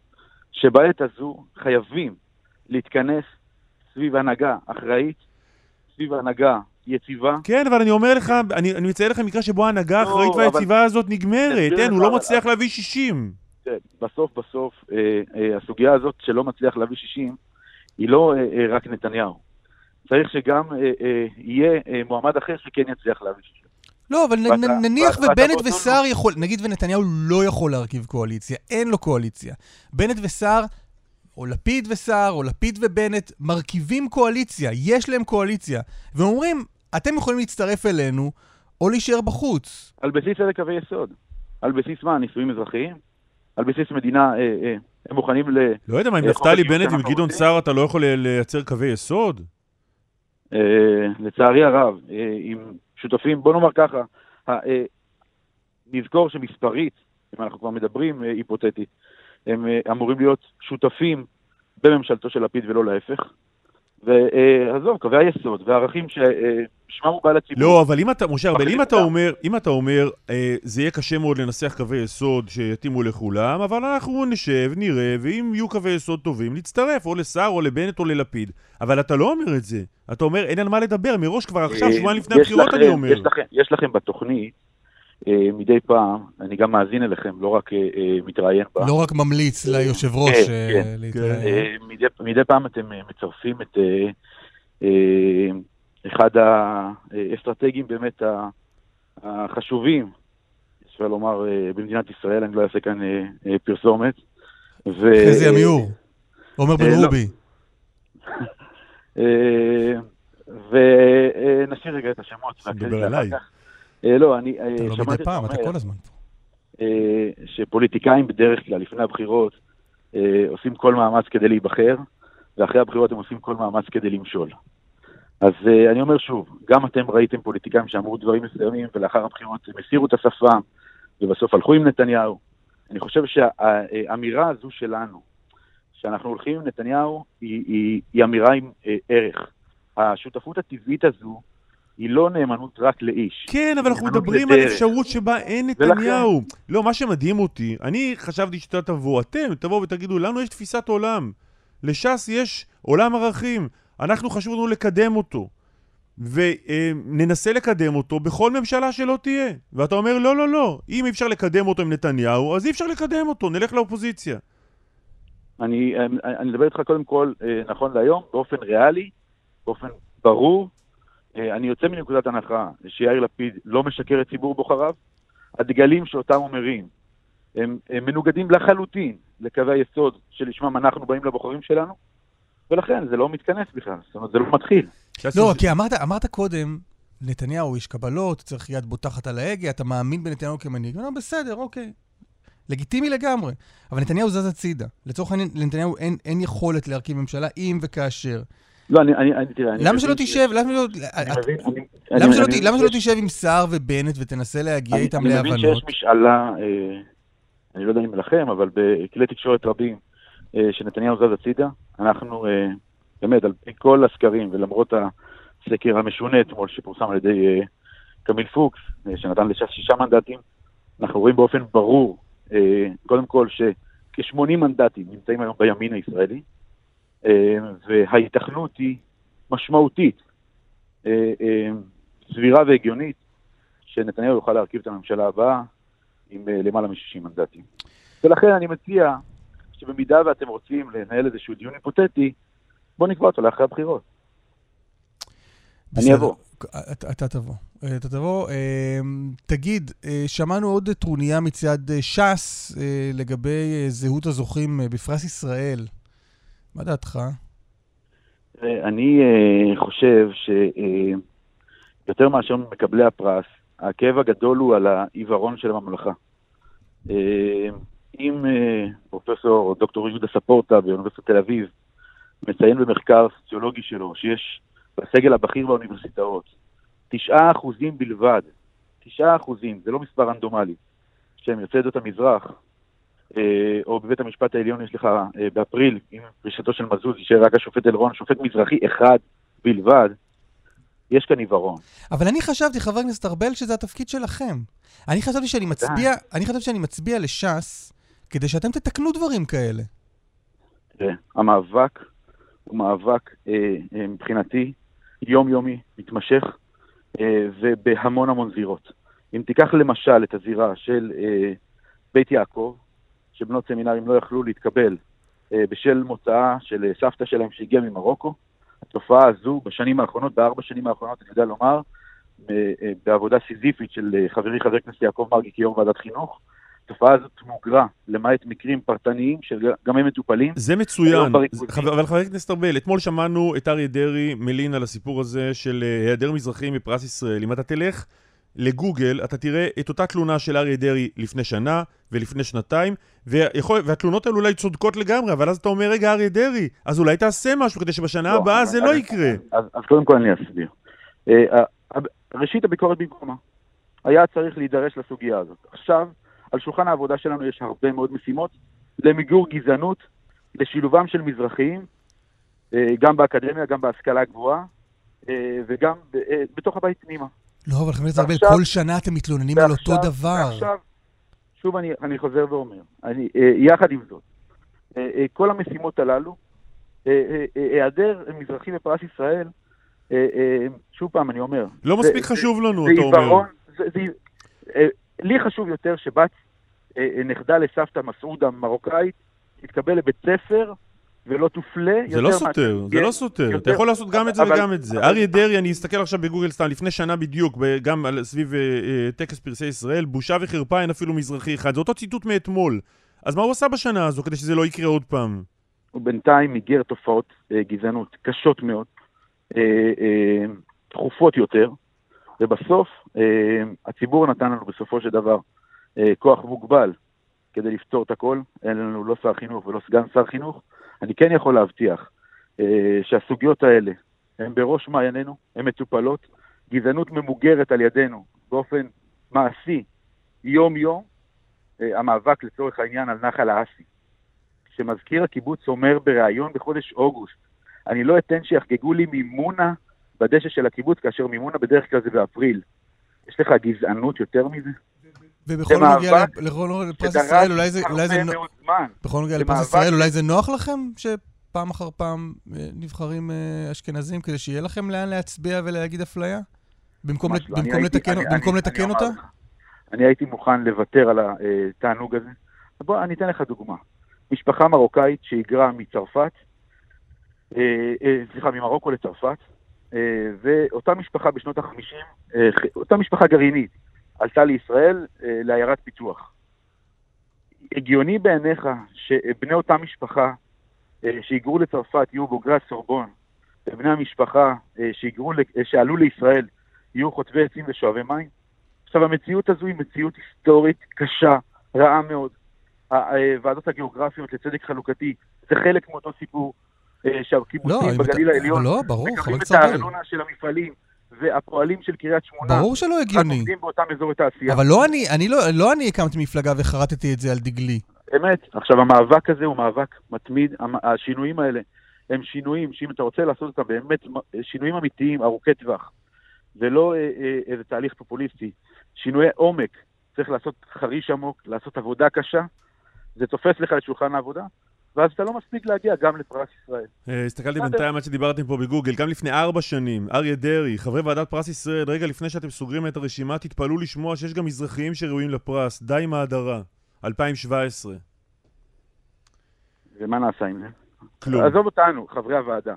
שבעת הזו חייבים להתכנס סביב הנהגה אחראית, סביב הנהגה יציבה. כן, אבל אני אומר לך, אני, אני מציין לך מקרה שבו ההנהגה לא, האחראית אבל- והיציבה הזאת נגמרת. אין, הוא לא אבל- מצליח להביא 60. כן, בסוף בסוף אה, אה, הסוגיה הזאת שלא מצליח להביא 60 היא לא אה, אה, רק נתניהו. צריך שגם אה, אה, יהיה אה, מועמד אחר שכן יצליח להביא 60. לא, אבל ואתה- נניח ואתה ובנט באותו וסער יכול, נגיד ונתניהו לא יכול להרכיב קואליציה, אין לו קואליציה. בנט וסער, או לפיד וסער, או לפיד ובנט, מרכיבים קואליציה, יש להם קואליציה. והם אומרים, אתם יכולים להצטרף אלינו, או להישאר בחוץ. על בסיס איזה קווי יסוד? על בסיס מה? נישואים אזרחיים? על בסיס מדינה, אה, אה, הם מוכנים ל... לא יודע מה, עם אה, חוק נפתלי בנט ועם? סער אתה לא יכול לייצר קווי יסוד? לצערי הרב, עם שותפים, בוא נאמר ככה, נזכור שמספרית, אם אנחנו כבר מדברים היפותטית, הם אמורים להיות שותפים בממשלתו של לפיד ולא להפך. ועזוב, קווי היסוד והערכים ששמם הוא בא לציבור. לא, אבל אם אתה, משה ארבל, אם אתה. אומר, אם אתה אומר, אה, זה יהיה קשה מאוד לנסח קווי יסוד שיתאימו לכולם, אבל אנחנו נשב, נראה, ואם יהיו קווי יסוד טובים, נצטרף, או לסער, או לבנט, או ללפיד. אבל אתה לא אומר את זה. אתה אומר, אין על מה לדבר, מראש כבר עכשיו, אה, שבועיים לפני הבחירות, אני אומר. יש לכם, יש לכם בתוכנית, אה, מדי פעם, אני גם מאזין אליכם, לא רק אה, אה, מתראיין. לא רק ממליץ ליושב ראש כן, אה, כן. להתראיין. אה, מדי, מדי פעם אתם אה, מצרפים את אה, אה, אחד האסטרטגים באמת החשובים, אפשר לומר, אה, במדינת ישראל, אני לא אעשה כאן אה, אה, פרסומת. ו- חזי עמיור, עומר בן אה, לא. רובי. [LAUGHS] אה, ונשאיר רגע את השמות. אתה מדבר לא, אני אה, אתה לא מדי פעם, אתה כל הזמן פה. אה, שפוליטיקאים בדרך כלל, לפני הבחירות, אה, עושים כל מאמץ כדי להיבחר, ואחרי הבחירות הם עושים כל מאמץ כדי למשול. אז אה, אני אומר שוב, גם אתם ראיתם פוליטיקאים שאמרו דברים מסוימים, ולאחר הבחירות הם הסירו את השפה, ובסוף הלכו עם נתניהו. אני חושב שהאמירה הזו שלנו, שאנחנו הולכים עם נתניהו, היא, היא, היא אמירה עם אה, ערך. השותפות הטבעית הזו היא לא נאמנות רק לאיש. כן, אבל אנחנו מדברים על לדרך. אפשרות שבה אין ולכן- נתניהו. לא, מה שמדהים אותי, אני חשבתי שאתה תבוא, אתם תבואו ותגידו, לנו יש תפיסת עולם. לש"ס יש עולם ערכים. אנחנו חשוב לנו לקדם אותו. וננסה לקדם אותו בכל ממשלה שלא תהיה. ואתה אומר, לא, לא, לא. אם אי אפשר לקדם אותו עם נתניהו, אז אי אפשר לקדם אותו, נלך לאופוזיציה. אני, אני, אני מדבר איתך קודם כל, אה, נכון להיום, באופן ריאלי, באופן ברור. אה, אני יוצא מנקודת הנחה שיאיר לפיד לא משקר את ציבור בוחריו. הדגלים שאותם הוא מרים הם, הם מנוגדים לחלוטין לקווי היסוד שלשמם אנחנו באים לבוחרים שלנו, ולכן זה לא מתכנס בכלל, זאת אומרת, זה לא מתחיל. לא, כי אמרת, אמרת קודם, נתניהו איש קבלות, צריך יד בוטחת על ההגה, אתה מאמין בנתניהו כמנהיג. לא, בסדר, אוקיי. לגיטימי לגמרי. אבל נתניהו זז הצידה. לצורך העניין, לנתניהו אין, אין יכולת להרכיב ממשלה אם וכאשר. לא, אני, אני, אני תראה, אני למה שלא תשב, למה שלא... אני- למה שלא תשב עם סער ובנט ותנסה להגיע איתם אני מבין להבנות? שיש משאלה, אה, אני לא יודע אם לכם, אבל בכלי תקשורת רבים, אה, שנתניהו זז הצידה. אנחנו, אה, באמת, על פי כל הסקרים, ולמרות הסקר המשונה אתמול שפורסם על ידי אה, קמיל פוקס, אה, שנתן לש"ס שישה מנדטים, אנחנו רואים באופן ברור, אה, קודם כל, שכ-80 מנדטים נמצאים היום בימין הישראלי, אה, וההיתכנות היא משמעותית, אה, אה, סבירה והגיונית, שנתניהו יוכל להרכיב את הממשלה הבאה עם אה, למעלה מ-60 מנדטים. ולכן אני מציע שבמידה ואתם רוצים לנהל איזשהו דיון היפותטי, בואו נקבע אותו לאחרי הבחירות. אני. אבוא. אתה, אתה תבוא. אה, אתה תבוא. אה, תגיד, אה, שמענו עוד טרוניה מצד אה, ש"ס אה, לגבי אה, זהות הזוכים אה, בפרס ישראל. מה דעתך? אני אה, חושב שיותר מאשר מקבלי הפרס, הכאב הגדול הוא על העיוורון של הממלכה. אה, אם אה, פרופסור דוקטור יהודה ספורטה באוניברסיטת תל אביב מציין במחקר סוציולוגי שלו שיש בסגל הבכיר באוניברסיטאות תשעה אחוזים בלבד, תשעה אחוזים, זה לא מספר רנדומלי, שהם יוצאי עדות המזרח, אה, או בבית המשפט העליון יש לך אה, באפריל, עם פרישתו של מזוז, יישאר רק השופט אלרון, שופט מזרחי אחד בלבד, יש כאן עיוורון. אבל אני חשבתי, חבר הכנסת ארבל, שזה התפקיד שלכם. אני חשבתי שאני מצביע, אני חשבתי שאני מצביע לש"ס כדי שאתם תתקנו דברים כאלה. תראה, המאבק הוא מאבק אה, אה, מבחינתי יומיומי, מתמשך, אה, ובהמון המון זירות. אם תיקח למשל את הזירה של אה, בית יעקב, שבנות סמינרים לא יכלו להתקבל אה, בשל מוצאה של אה, סבתא שלהם שהגיעה ממרוקו, התופעה הזו בשנים האחרונות, בארבע שנים האחרונות, אני יודע לומר, אה, בעבודה סיזיפית של חברי חבר הכנסת יעקב מרגי כיו"ר ועדת חינוך, התופעה הזאת מוגרה, למעט מקרים פרטניים שגם הם מטופלים. זה מצוין. חבר- אבל חבר הכנסת ארבל, אתמול שמענו את אריה דרעי מלין על הסיפור הזה של היעדר מזרחים בפרס ישראל. אם אתה תלך לגוגל, אתה תראה את אותה תלונה של אריה דרעי לפני שנה ולפני שנתיים, ויכול, והתלונות האלו אולי צודקות לגמרי, אבל אז אתה אומר, רגע, אריה דרעי, אז אולי תעשה משהו כדי שבשנה לא, הבאה זה לא אז- יקרה. אז, אז קודם כל אני אסביר. אה, ה- ראשית, הביקורת במקומה. היה צריך להידרש לסוגיה הזאת. עכשיו, על שולחן העבודה שלנו יש הרבה מאוד משימות למיגור גזענות, לשילובם של מזרחיים אה, גם באקדמיה, גם בהשכלה הגבוהה, אה, וגם אה, בתוך הבית פנימה. לא, אבל חבר הכנסת ארבל, ועכשיו- כל שנה אתם מתלוננים על אותו ועכשיו- דבר. ועכשיו, שוב אני, אני חוזר ואומר, אני, אה, יחד עם זאת, אה, אה, כל המשימות הללו, אה, אה, אה, היעדר מזרחי בפרס ישראל, אה, אה, שוב פעם אני אומר, לא זה- מספיק זה- חשוב לנו, זה אתה אומר. עיוורון, זה, זה, אה, לי חשוב יותר שבת אה, אה, נכדה לסבתא מסעודה מרוקאית, תתקבל לבית ספר ולא תופלה. זה יותר לא מאשר סותר, זה תהיה- לא סותר. אתה יותר- יכול לעשות גם את זה אבל- וגם את זה. אבל- אריה דרעי, אני אסתכל עכשיו בגוגל סתם, לפני שנה בדיוק, גם סביב אה, אה, טקס פרסי ישראל, בושה וחרפה, אין אפילו מזרחי אחד. זה אותו ציטוט מאתמול. אז מה הוא עשה בשנה הזו כדי שזה לא יקרה עוד פעם? הוא בינתיים מיגר תופעות אה, גזענות קשות מאוד, אה, אה, תכופות יותר, ובסוף אה, הציבור נתן לנו בסופו של דבר כוח מוגבל כדי לפתור את הכל. אין לנו לא שר חינוך ולא סגן שר חינוך. אני כן יכול להבטיח אה, שהסוגיות האלה הן בראש מעיינינו, הן מטופלות. גזענות ממוגרת על ידינו באופן מעשי, יום-יום. אה, המאבק לצורך העניין על נחל האסי. שמזכיר הקיבוץ אומר בריאיון בחודש אוגוסט, אני לא אתן שיחגגו לי מימונה בדשא של הקיבוץ, כאשר מימונה בדרך כלל זה באפריל. יש לך גזענות יותר מזה? ובכל נוגע לפרס ישראל, אולי זה, אולי זה. בכל נוגע לפרס ישראל, אולי זה נוח לכם שפעם אחר פעם אה, נבחרים אה, אשכנזים כדי שיהיה לכם לאן להצביע ולהגיד אפליה? במקום, לת- לא. אני במקום הייתי- לתקן, אני- במקום אני- לתקן אני אותה? לך, אני הייתי מוכן לוותר על התענוג הזה. בוא, אני אתן לך דוגמה. משפחה מרוקאית שהיגרה מצרפת, אה, אה, סליחה, ממרוקו לצרפת, אה, ואותה משפחה בשנות ה-50, אותה משפחה גרעינית, עלתה לישראל אה, לעיירת פיתוח. הגיוני בעיניך שבני אותה משפחה אה, שהיגרו לצרפת יהיו בוגרי הסורבון, ובני המשפחה אה, שהיגרו, אה, שעלו לישראל יהיו חוטבי עצים ושואבי מים? עכשיו, המציאות הזו היא מציאות היסטורית קשה, רעה מאוד. הוועדות הגיאוגרפיות לצדק חלוקתי זה חלק מאותו סיפור לא, שהקיבוצים אם בגליל העליון לא, ברור, מקבלים את. הארנונה של המפעלים והפועלים של קריית שמונה ברור שלא הגיוני. עובדים באותם אזורי תעשייה. אבל לא אני, אני לא, לא אני הקמתי מפלגה וחרטתי את זה על דגלי. אמת. עכשיו, המאבק הזה הוא מאבק מתמיד. השינויים האלה הם שינויים שאם אתה רוצה לעשות אותם באמת שינויים אמיתיים, ארוכי טווח, ולא אה, אה, איזה תהליך פופוליסטי. שינויי עומק, צריך לעשות חריש עמוק, לעשות עבודה קשה, זה תופס לך את שולחן העבודה, ואז אתה לא מספיק להגיע גם לפרס ישראל. אה, הסתכלתי. בינתיים עד שדיברתם פה בגוגל, גם לפני ארבע שנים, אריה דרעי, חברי ועדת פרס ישראל, רגע לפני שאתם סוגרים את הרשימה, תתפלאו לשמוע שיש גם מזרחיים שראויים לפרס, די עם ההדרה, 2017. ומה נעשה עם זה? כלום. עזוב אותנו, חברי הוועדה.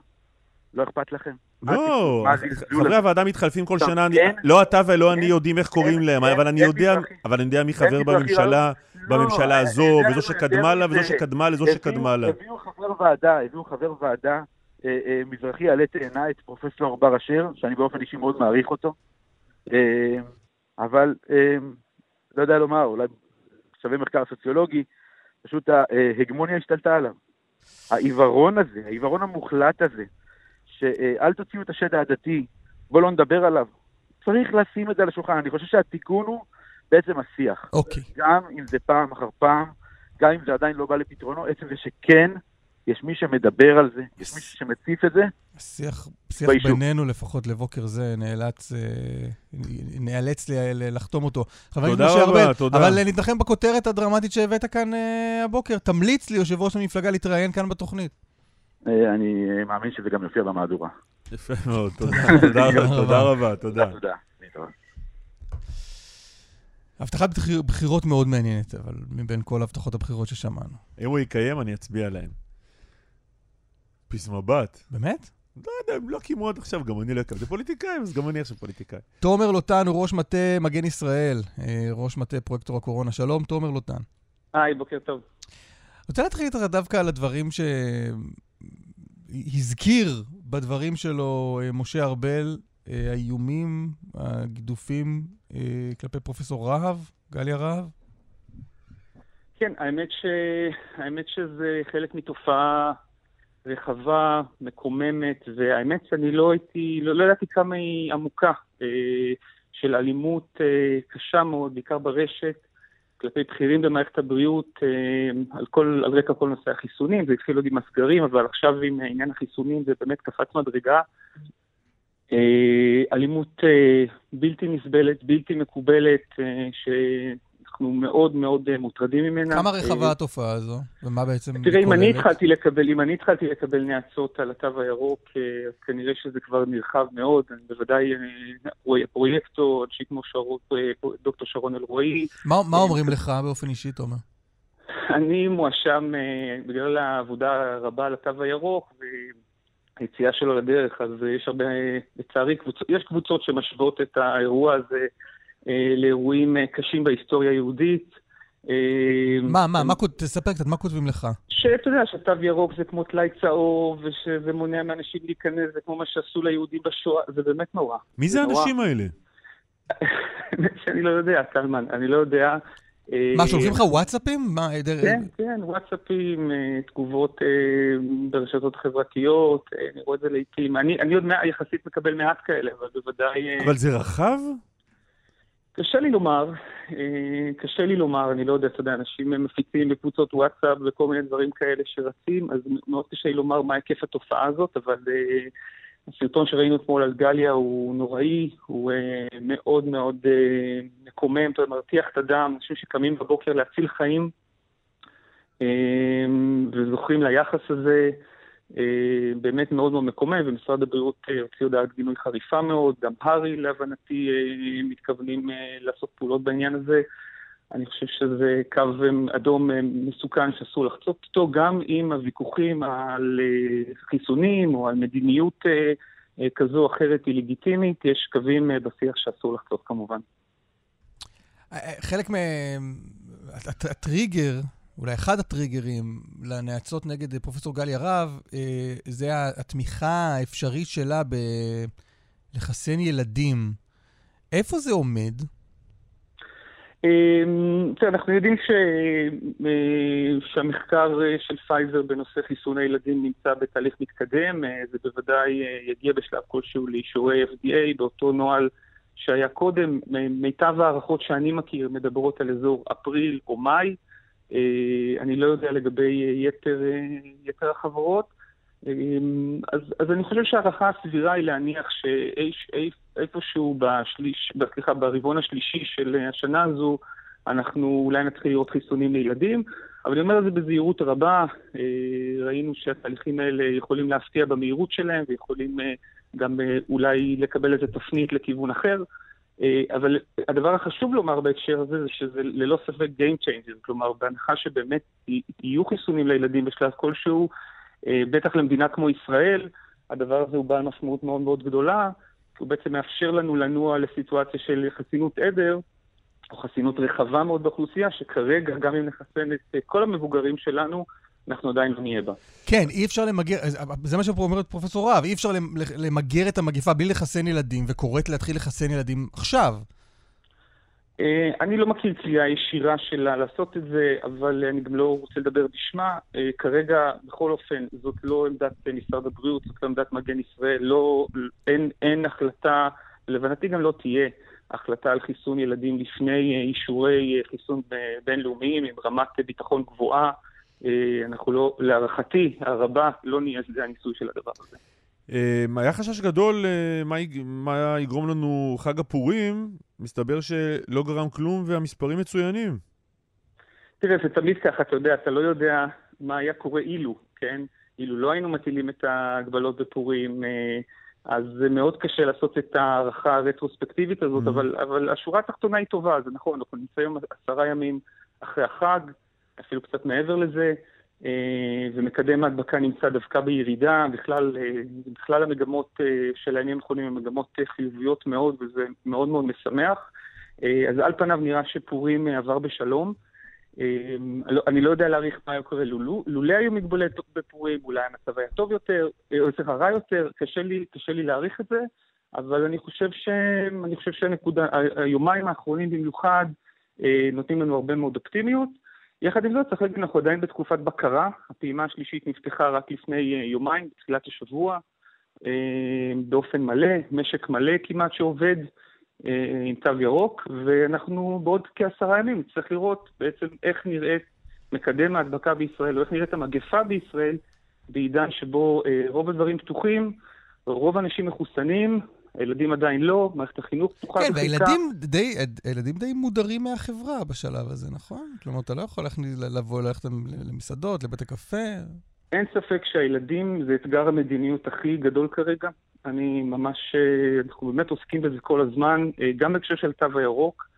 לא אכפת לכם? לא, חברי? הוועדה מתחלפים כל שנה, אני- אין- לא אתה ולא אני אין- יודעים איך קוראים אין- להם, אבל אני יודע, אני מי חבר בממשלה, בממשלה אה, הזו, אה, וזו אה, שקדמה אה, לה, וזו אה, שקדמה לזו הביאו- שקדמה לה. הביאו חבר ועדה, הביאו חבר ועדה אה, אה, מזרחי עלה תאנה, את פרופסור בר אשר, שאני באופן אישי מאוד מעריך אותו, אה, אבל אה, לא יודע לומר, אולי שווה מחקר סוציולוגי, פשוט ההגמוניה השתלטה עליו. העיוורון הזה, העיוורון המוחלט הזה, שאל תוציאו את השד העדתי, בואו לא נדבר עליו. צריך לשים את זה על השולחן. אני חושב שהתיקון הוא בעצם השיח. אוקיי. גם אם זה פעם אחר פעם, גם אם זה עדיין לא בא לפתרונו, עצם זה שכן, יש מי שמדבר על זה, יש מי שמציף את זה. שיח, שיח ביישוב. בינינו לפחות לבוקר זה נאלץ, אה, נאלץ ל- ל- לחתום אותו. חבר הכנסת תודה משה רבה, ארבל, תודה. אבל נתנחם בכותרת הדרמטית שהבאת כאן אה, הבוקר. תמליץ ליושב ראש המפלגה להתראיין כאן בתוכנית. אה, אני מאמין שזה גם יופיע במהדורה. יפה מאוד, תודה, [LAUGHS] תודה רבה, תודה רבה, תודה. הבטחת בחיר- בחירות מאוד מעניינת, אבל מבין כל הבטחות הבחירות ששמענו. אם הוא יקיים, אני אצביע להם. פיס מבט. באמת? לא יודע, הם לא קיימו עד עכשיו, גם אני לא אקיים. זה פוליטיקאים, אז גם אני עכשיו פוליטיקאי. תומר לוטן הוא ראש מטה מגן ישראל, אה, ראש מטה פרויקטור הקורונה. שלום, תומר לוטן. היי, בוקר טוב. רוצה להתחיל איתך דווקא על הדברים שהזכיר בדברים שלו אה, משה ארבל, אה, האיומים, הגידופים אה, כלפי פרופסור רהב, גליה רהב. כן, האמת, ש... האמת שזה חלק מתופעה רחבה, מקוממת, והאמת שאני לא הייתי, לא, לא ידעתי כמה היא עמוקה, של אלימות קשה מאוד, בעיקר ברשת, כלפי בכירים במערכת הבריאות על, כל, על רקע כל נושא החיסונים, זה התחיל עוד עם הסגרים, אבל עכשיו עם עניין החיסונים זה באמת קפץ מדרגה. אלימות בלתי נסבלת, בלתי מקובלת, ש... אנחנו מאוד מאוד אה, מוטרדים ממנה. כמה רחבה התופעה הזו? ומה בעצם כוללת? תראה, אם אני התחלתי לקבל, אם אני התחלתי לקבל נאצות על התו הירוק, אה, אז כנראה שזה כבר נרחב מאוד. אני בוודאי אה, פרויקטור, אנשי כמו דוקטור שרון אלרועי. מה אומרים לך באופן אישי, תומר? אני מואשם בגלל העבודה הרבה על התו הירוק, והיציאה שלו לדרך, אז יש הרבה, לצערי, יש קבוצות שמשוות את האירוע הזה אה, לאירועים אה, קשים בהיסטוריה היהודית. אה, מה, מה, מה, תספר קצת, מה כותבים לך? שאתה יודע שתו ירוק זה כמו טלאי צהוב, ושזה מונע מאנשים להיכנס, זה כמו מה שעשו ליהודים בשואה, זה באמת נורא. מי זה האנשים האלה? [LAUGHS] אני לא יודע, קלמן, אני לא יודע. מה, שולחים לך וואטסאפים? כן, כן, וואטסאפים, תגובות ברשתות חברתיות, אני רואה את זה לעיתים. אני עוד יחסית מקבל מעט כאלה, אבל בוודאי... אבל זה רחב? קשה לי לומר, אה, קשה לי לומר, אני לא יודע, אתה יודע, אנשים מפיצים בקבוצות וואטסאפ וכל מיני דברים כאלה שרצים, אז מאוד קשה לי לומר מה היקף התופעה הזאת, אבל uh, הסרטון שראינו אתמול על גליה הוא נוראי, הוא uh, מאוד מאוד מקומם, אתה מרתיח את הדם, אנשים שקמים בבוקר להציל חיים וזוכים ליחס הזה. אה, באמת מאוד מאוד מקומם, ומשרד הבריאות אה, הוציא הודעת גינוי חריפה מאוד, גם הר"י להבנתי אה, מתכוונים לעשות פעולות בעניין הזה. אני חושב שזה קו אדום מסוכן שאסור לחצות אותו, גם אם הוויכוחים על חיסונים או על מדיניות כזו או אחרת היא לגיטימית, יש קווים בשיח שאסור לחצות כמובן. חלק מהטריגר אולי אחד הטריגרים לנאצות נגד פרופסור גליה רהב, אה, זה התמיכה האפשרית שלה בלחסן ילדים. איפה זה עומד? אמ, אנחנו יודעים ש... אה, שהמחקר אה, של פייזר בנושא חיסון הילדים נמצא בתהליך מתקדם, זה בוודאי יגיע בשלב כלשהו לאישורי FDA באותו נוהל שהיה קודם. מיטב ההערכות שאני מכיר מדברות על אזור אפריל או מאי. אה, אני לא יודע לגבי יתר, אה, יתר החברות. אה, אז, אז אני חושב שההערכה הסבירה היא להניח שאיפשהו בשליש, סליחה, ברבעון השלישי של השנה הזו, אנחנו אולי נתחיל לראות חיסונים לילדים, אבל אני אומר את זה בזהירות רבה. ראינו שהתהליכים האלה יכולים להפתיע במהירות שלהם ויכולים גם אולי לקבל איזה תפנית לכיוון אחר. אה, אבל הדבר החשוב לומר בהקשר הזה זה שזה ללא ספק Game Changer, כלומר בהנחה שבאמת יהיו חיסונים לילדים בשלב כלשהו, אה, בטח למדינה כמו ישראל, הדבר הזה הוא בעל משמעות מאוד מאוד גדולה, כי הוא בעצם מאפשר לנו לנוע לסיטואציה של חסינות עדר, או חסינות רחבה מאוד באוכלוסייה, שכרגע, גם אם נחסן את כל המבוגרים שלנו, אנחנו עדיין לא נהיה בה. כן, אי אפשר למגר, זה מה שאומרת פרופסור רהב, אי אפשר למגר את המגיפה בלי לחסן ילדים, וקוראת להתחיל לחסן ילדים עכשיו. אה, אני לא מכיר קריאה ישירה שלה לעשות את זה, אבל אני גם לא רוצה לדבר בשמה. אה, כרגע, בכל אופן, זאת לא עמדת משרד הבריאות, זאת לא עמדת מגן ישראל, לא, אין, אין החלטה, להבנתי גם לא תהיה החלטה על חיסון ילדים לפני אה, אישורי חיסון בינלאומיים עם רמת ביטחון גבוהה. אה, אנחנו לא, להערכתי הרבה, לא נהיה שזה הניסוי של הדבר הזה. אה, היה חשש גדול אה, מה, יגרום לנו חג הפורים, מסתבר שלא גרם כלום והמספרים מצוינים. תראה, זה תמיד ככה, אתה יודע, אתה לא יודע מה היה קורה אילו, כן? אילו לא היינו מטילים את ההגבלות בפורים, אז זה מאוד קשה לעשות את ההערכה הרטרוספקטיבית הזאת, mm-hmm. אבל, אבל השורה התחתונה היא טובה, זה נכון, אנחנו נמצאים עשרה ימים אחרי החג, אפילו קצת מעבר לזה, אה, ומקדם ההדבקה נמצא דווקא בירידה, בכלל, אה, בכלל המגמות אה, של הימים האחרונים הן מגמות חיוביות מאוד, וזה מאוד מאוד משמח. אז על פניו נראה שפורים עבר בשלום. לא, אני לא יודע להעריך מה היה קורה לולו. לולא היו מגבלות בפורים, אולי המצב היה טוב יותר, או סליחה, רע יותר, קשה לי, קשה לי להעריך את זה, אבל אני חושב, ש... אני חושב שהנקודה, היומיים האחרונים במיוחד, נותנים לנו הרבה מאוד אופטימיות. יחד עם זאת, צריך להגיד, אנחנו עדיין בתקופת בקרה. הפעימה השלישית נפתחה רק לפני אה, יומיים, בתחילת השבוע, אה, באופן מלא, משק מלא כמעט שעובד. אה, עם תו ירוק, ואנחנו בעוד כעשרה ימים נצטרך לראות בעצם איך נראית מקדם ההדבקה בישראל, או איך נראית המגפה בישראל, בעידן שבו רוב הדברים פתוחים, רוב האנשים מחוסנים, הילדים עדיין לא, מערכת החינוך פתוחה כן. והילדים די, הילדים די מודרים מהחברה בשלב הזה, נכון? כלומר, אתה לא יכול לבוא, ללכת למסעדות, לבית הקפה. אין ספק שהילדים זה אתגר המדיניות הכי גדול כרגע. אני ממש, אה, אנחנו באמת עוסקים בזה כל הזמן, אה, גם בהקשר של התו הירוק,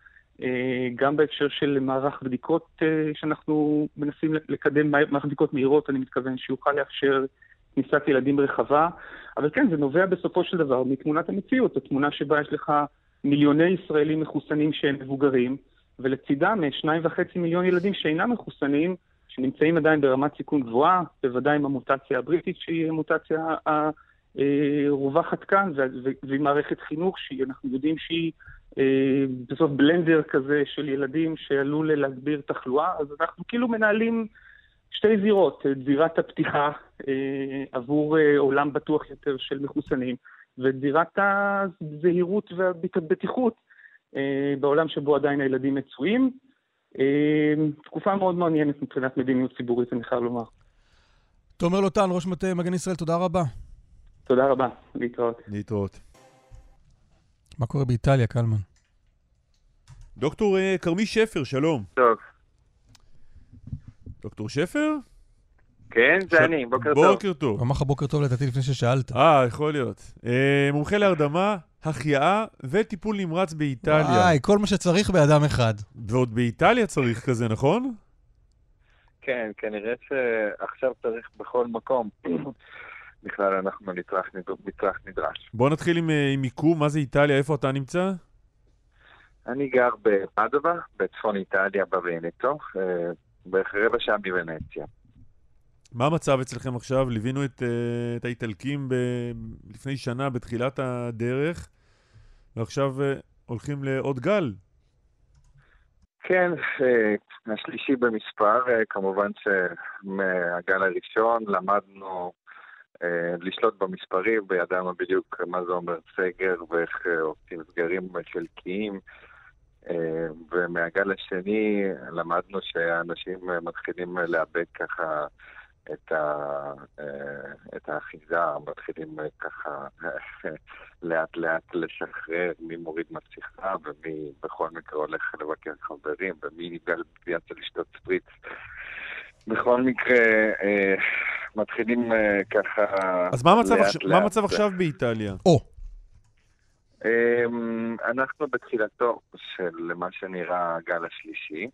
אה, גם בהקשר של מערך בדיקות שאנחנו מנסים לקדם, מערך בדיקות מהירות, אני מתכוון, שיוכל לאפשר כניסת ילדים רחבה. אבל כן, זה נובע בסופו של דבר מתמונת המציאות, התמונה שבה יש לך מיליוני ישראלים מחוסנים שהם מבוגרים, ולצידם שניים וחצי מיליון ילדים שאינם מחוסנים, שנמצאים עדיין ברמת סיכון גבוהה, בוודאי עם המוטציה הבריטית שהיא המוטציה הרווחת כאן, ועם מערכת חינוך שאנחנו יודעים שהיא אה, בסוף בלנדר כזה של ילדים שעלול להגביר תחלואה, אז אנחנו כאילו מנהלים שתי זירות, זירת הפתיחה אה, עבור אה, עולם בטוח יותר של מחוסנים, ואת זירת הזהירות והבטיחות אה, בעולם שבו עדיין הילדים מצויים. אה, תקופה מאוד מעניינת מבחינת מדיניות ציבורית, אני חייב לומר. תומר לוטן, ראש מטה מגן ישראל, תודה רבה. תודה רבה, להתראות. להתראות. מה קורה באיטליה, קלמן? דוקטור אה, כרמי שפר, שלום. טוב. דוקטור שפר? כן, זה ש- אני, בוקר טוב. בוקר טוב. הוא אמר לך בוקר טוב לדעתי לפני ששאלת. אה, יכול להיות. אה, מומחה להרדמה, החייאה וטיפול נמרץ באיטליה. וואי, כל מה שצריך באדם אחד. ועוד באיטליה צריך כזה, נכון? כן, כנראה שעכשיו צריך בכל מקום. [COUGHS] בכלל אנחנו נצרך, נדרש. בוא נתחיל עם, אה, עם מיקום, מה זה איטליה, איפה אתה נמצא? אני גר בפדובה, בצפון איטליה, בוונטו, אה, בערך רבע שעה מוונציה. מה המצב אצלכם עכשיו? ליווינו את, אה, את האיטלקים ב... לפני שנה, בתחילת הדרך, ועכשיו אה, הולכים לעוד גל. כן, אה, השלישי במספר, כמובן שמהגל הראשון למדנו לשלוט במספרים, וידענו בדיוק מה זה אומר סגר ואיך עושים סגרים חלקיים. ומהגל השני למדנו שאנשים מתחילים לאבד ככה את, ה, אה, את האחיזה, מתחילים ככה [LAUGHS] לאט לאט לשחרר מי מוריד מסכה ומי בכל מקרה הולך לבקר חברים ומי נגדל יצא לשתות ספריץ. בכל מקרה, אה, מתחילים אה, ככה... אז מה המצב, לאט עכשיו, לאט. מה המצב עכשיו באיטליה? או. אמ, אנחנו בתחילתו של מה שנראה הגל השלישי.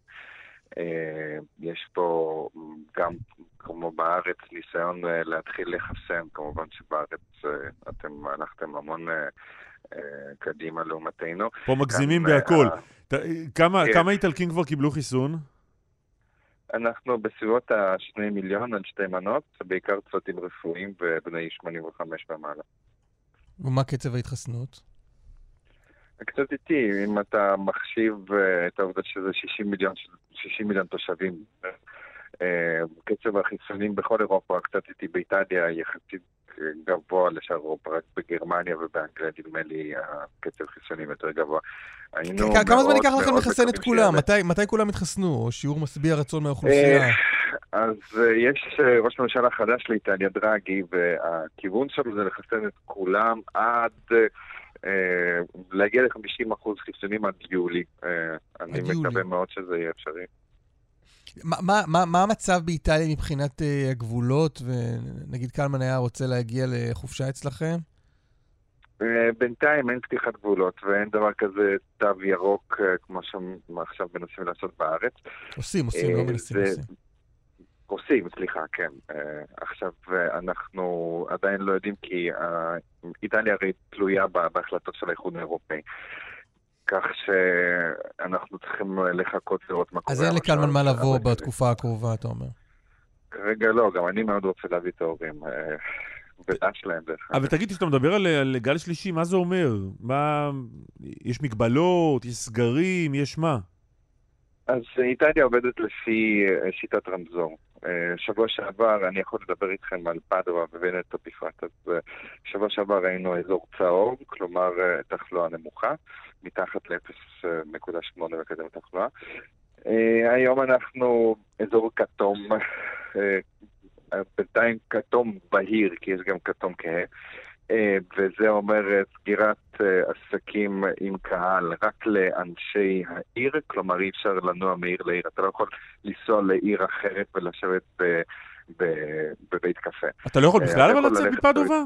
אה, יש פה גם, כמו בארץ, ניסיון אה, להתחיל לחסן. כמובן שבארץ אה, אתם הלכתם המון אה, קדימה לעומתנו. פה מגזימים בהכל. כמה, כן. כמה איטלקים כבר קיבלו חיסון? אנחנו בסביבות השני מיליון על שתי מנות, בעיקר צוותים רפואיים ובני 85 ומעלה. ומה קצב ההתחסנות? קצת איטי, אם אתה מחשיב אה, את העובדה שזה 60 מיליון, 60 מיליון תושבים. אה, קצב החיסונים בכל אירופה קצת איטי, באיטליה יחסית אה, גבוה לשאר אירופה, רק בגרמניה ובאנגליה נדמה לי הקצב חיסונים יותר גבוה. היינו כ- כמה זמן ייקח לכם לחסן את כולם? מתי- מתי כולם יתחסנו? או שיעור משביע רצון מהאוכלוסייה? אז יש ראש ממשלה חדש לאיטליה, דרגי, והכיוון שלו זה לחסן את כולם עד... אה, להגיע ל-50% חיסונים עד יולי. אה, אני. מקווה מאוד שזה יהיה אפשרי. מה- מה- מה המצב באיטליה מבחינת אה, הגבולות? ונגיד קלמן היה רוצה להגיע לחופשה אצלכם? בינתיים אין פתיחת גבולות ואין דבר כזה תו ירוק כמו שעכשיו מנסים לעשות בארץ. עושים, עושים, לא מנסים, זה- עושים. עושים, סליחה, כן. אה, עכשיו, אה, אנחנו עדיין לא יודעים כי אה, איטליה הרי תלויה בהחלטות של האיחוד האירופאי. כך שאנחנו צריכים לחכות לראות מה קורה. אז אין עכשיו. לקלמן מה לבוא אבל בתקופה הקרובה, אתה אומר. כרגע לא, גם אני מאוד רוצה להביא את ההורים. דרך אגב. אבל תגיד, כשאתה מדבר על, על גל שלישי, מה זה אומר? מה... יש מגבלות, יש סגרים, יש מה? אז איטליה עובדת לפי שיטת רמזור. אה, שבוע שעבר, אני יכול לדבר איתכם על פדווה וונטו בפרט, אז אה, שבוע שעבר ראינו אזור צהוב, כלומר אה, תחלואה נמוכה, מתחת ל-0.8 מקדם תחלואה. אה, היום אנחנו אזור כתום, בינתיים כתום בהיר, כי יש גם כתום כהה. אה, וזה אומר אה, סגירת אה, עסקים עם קהל רק לאנשי העיר, כלומר אי אפשר לנוע מעיר לעיר, אתה לא יכול לנסוע לעיר אחרת ולשבת ב, ב, בבית קפה. אתה לא יכול בכלל אבל לצאת מפדובה?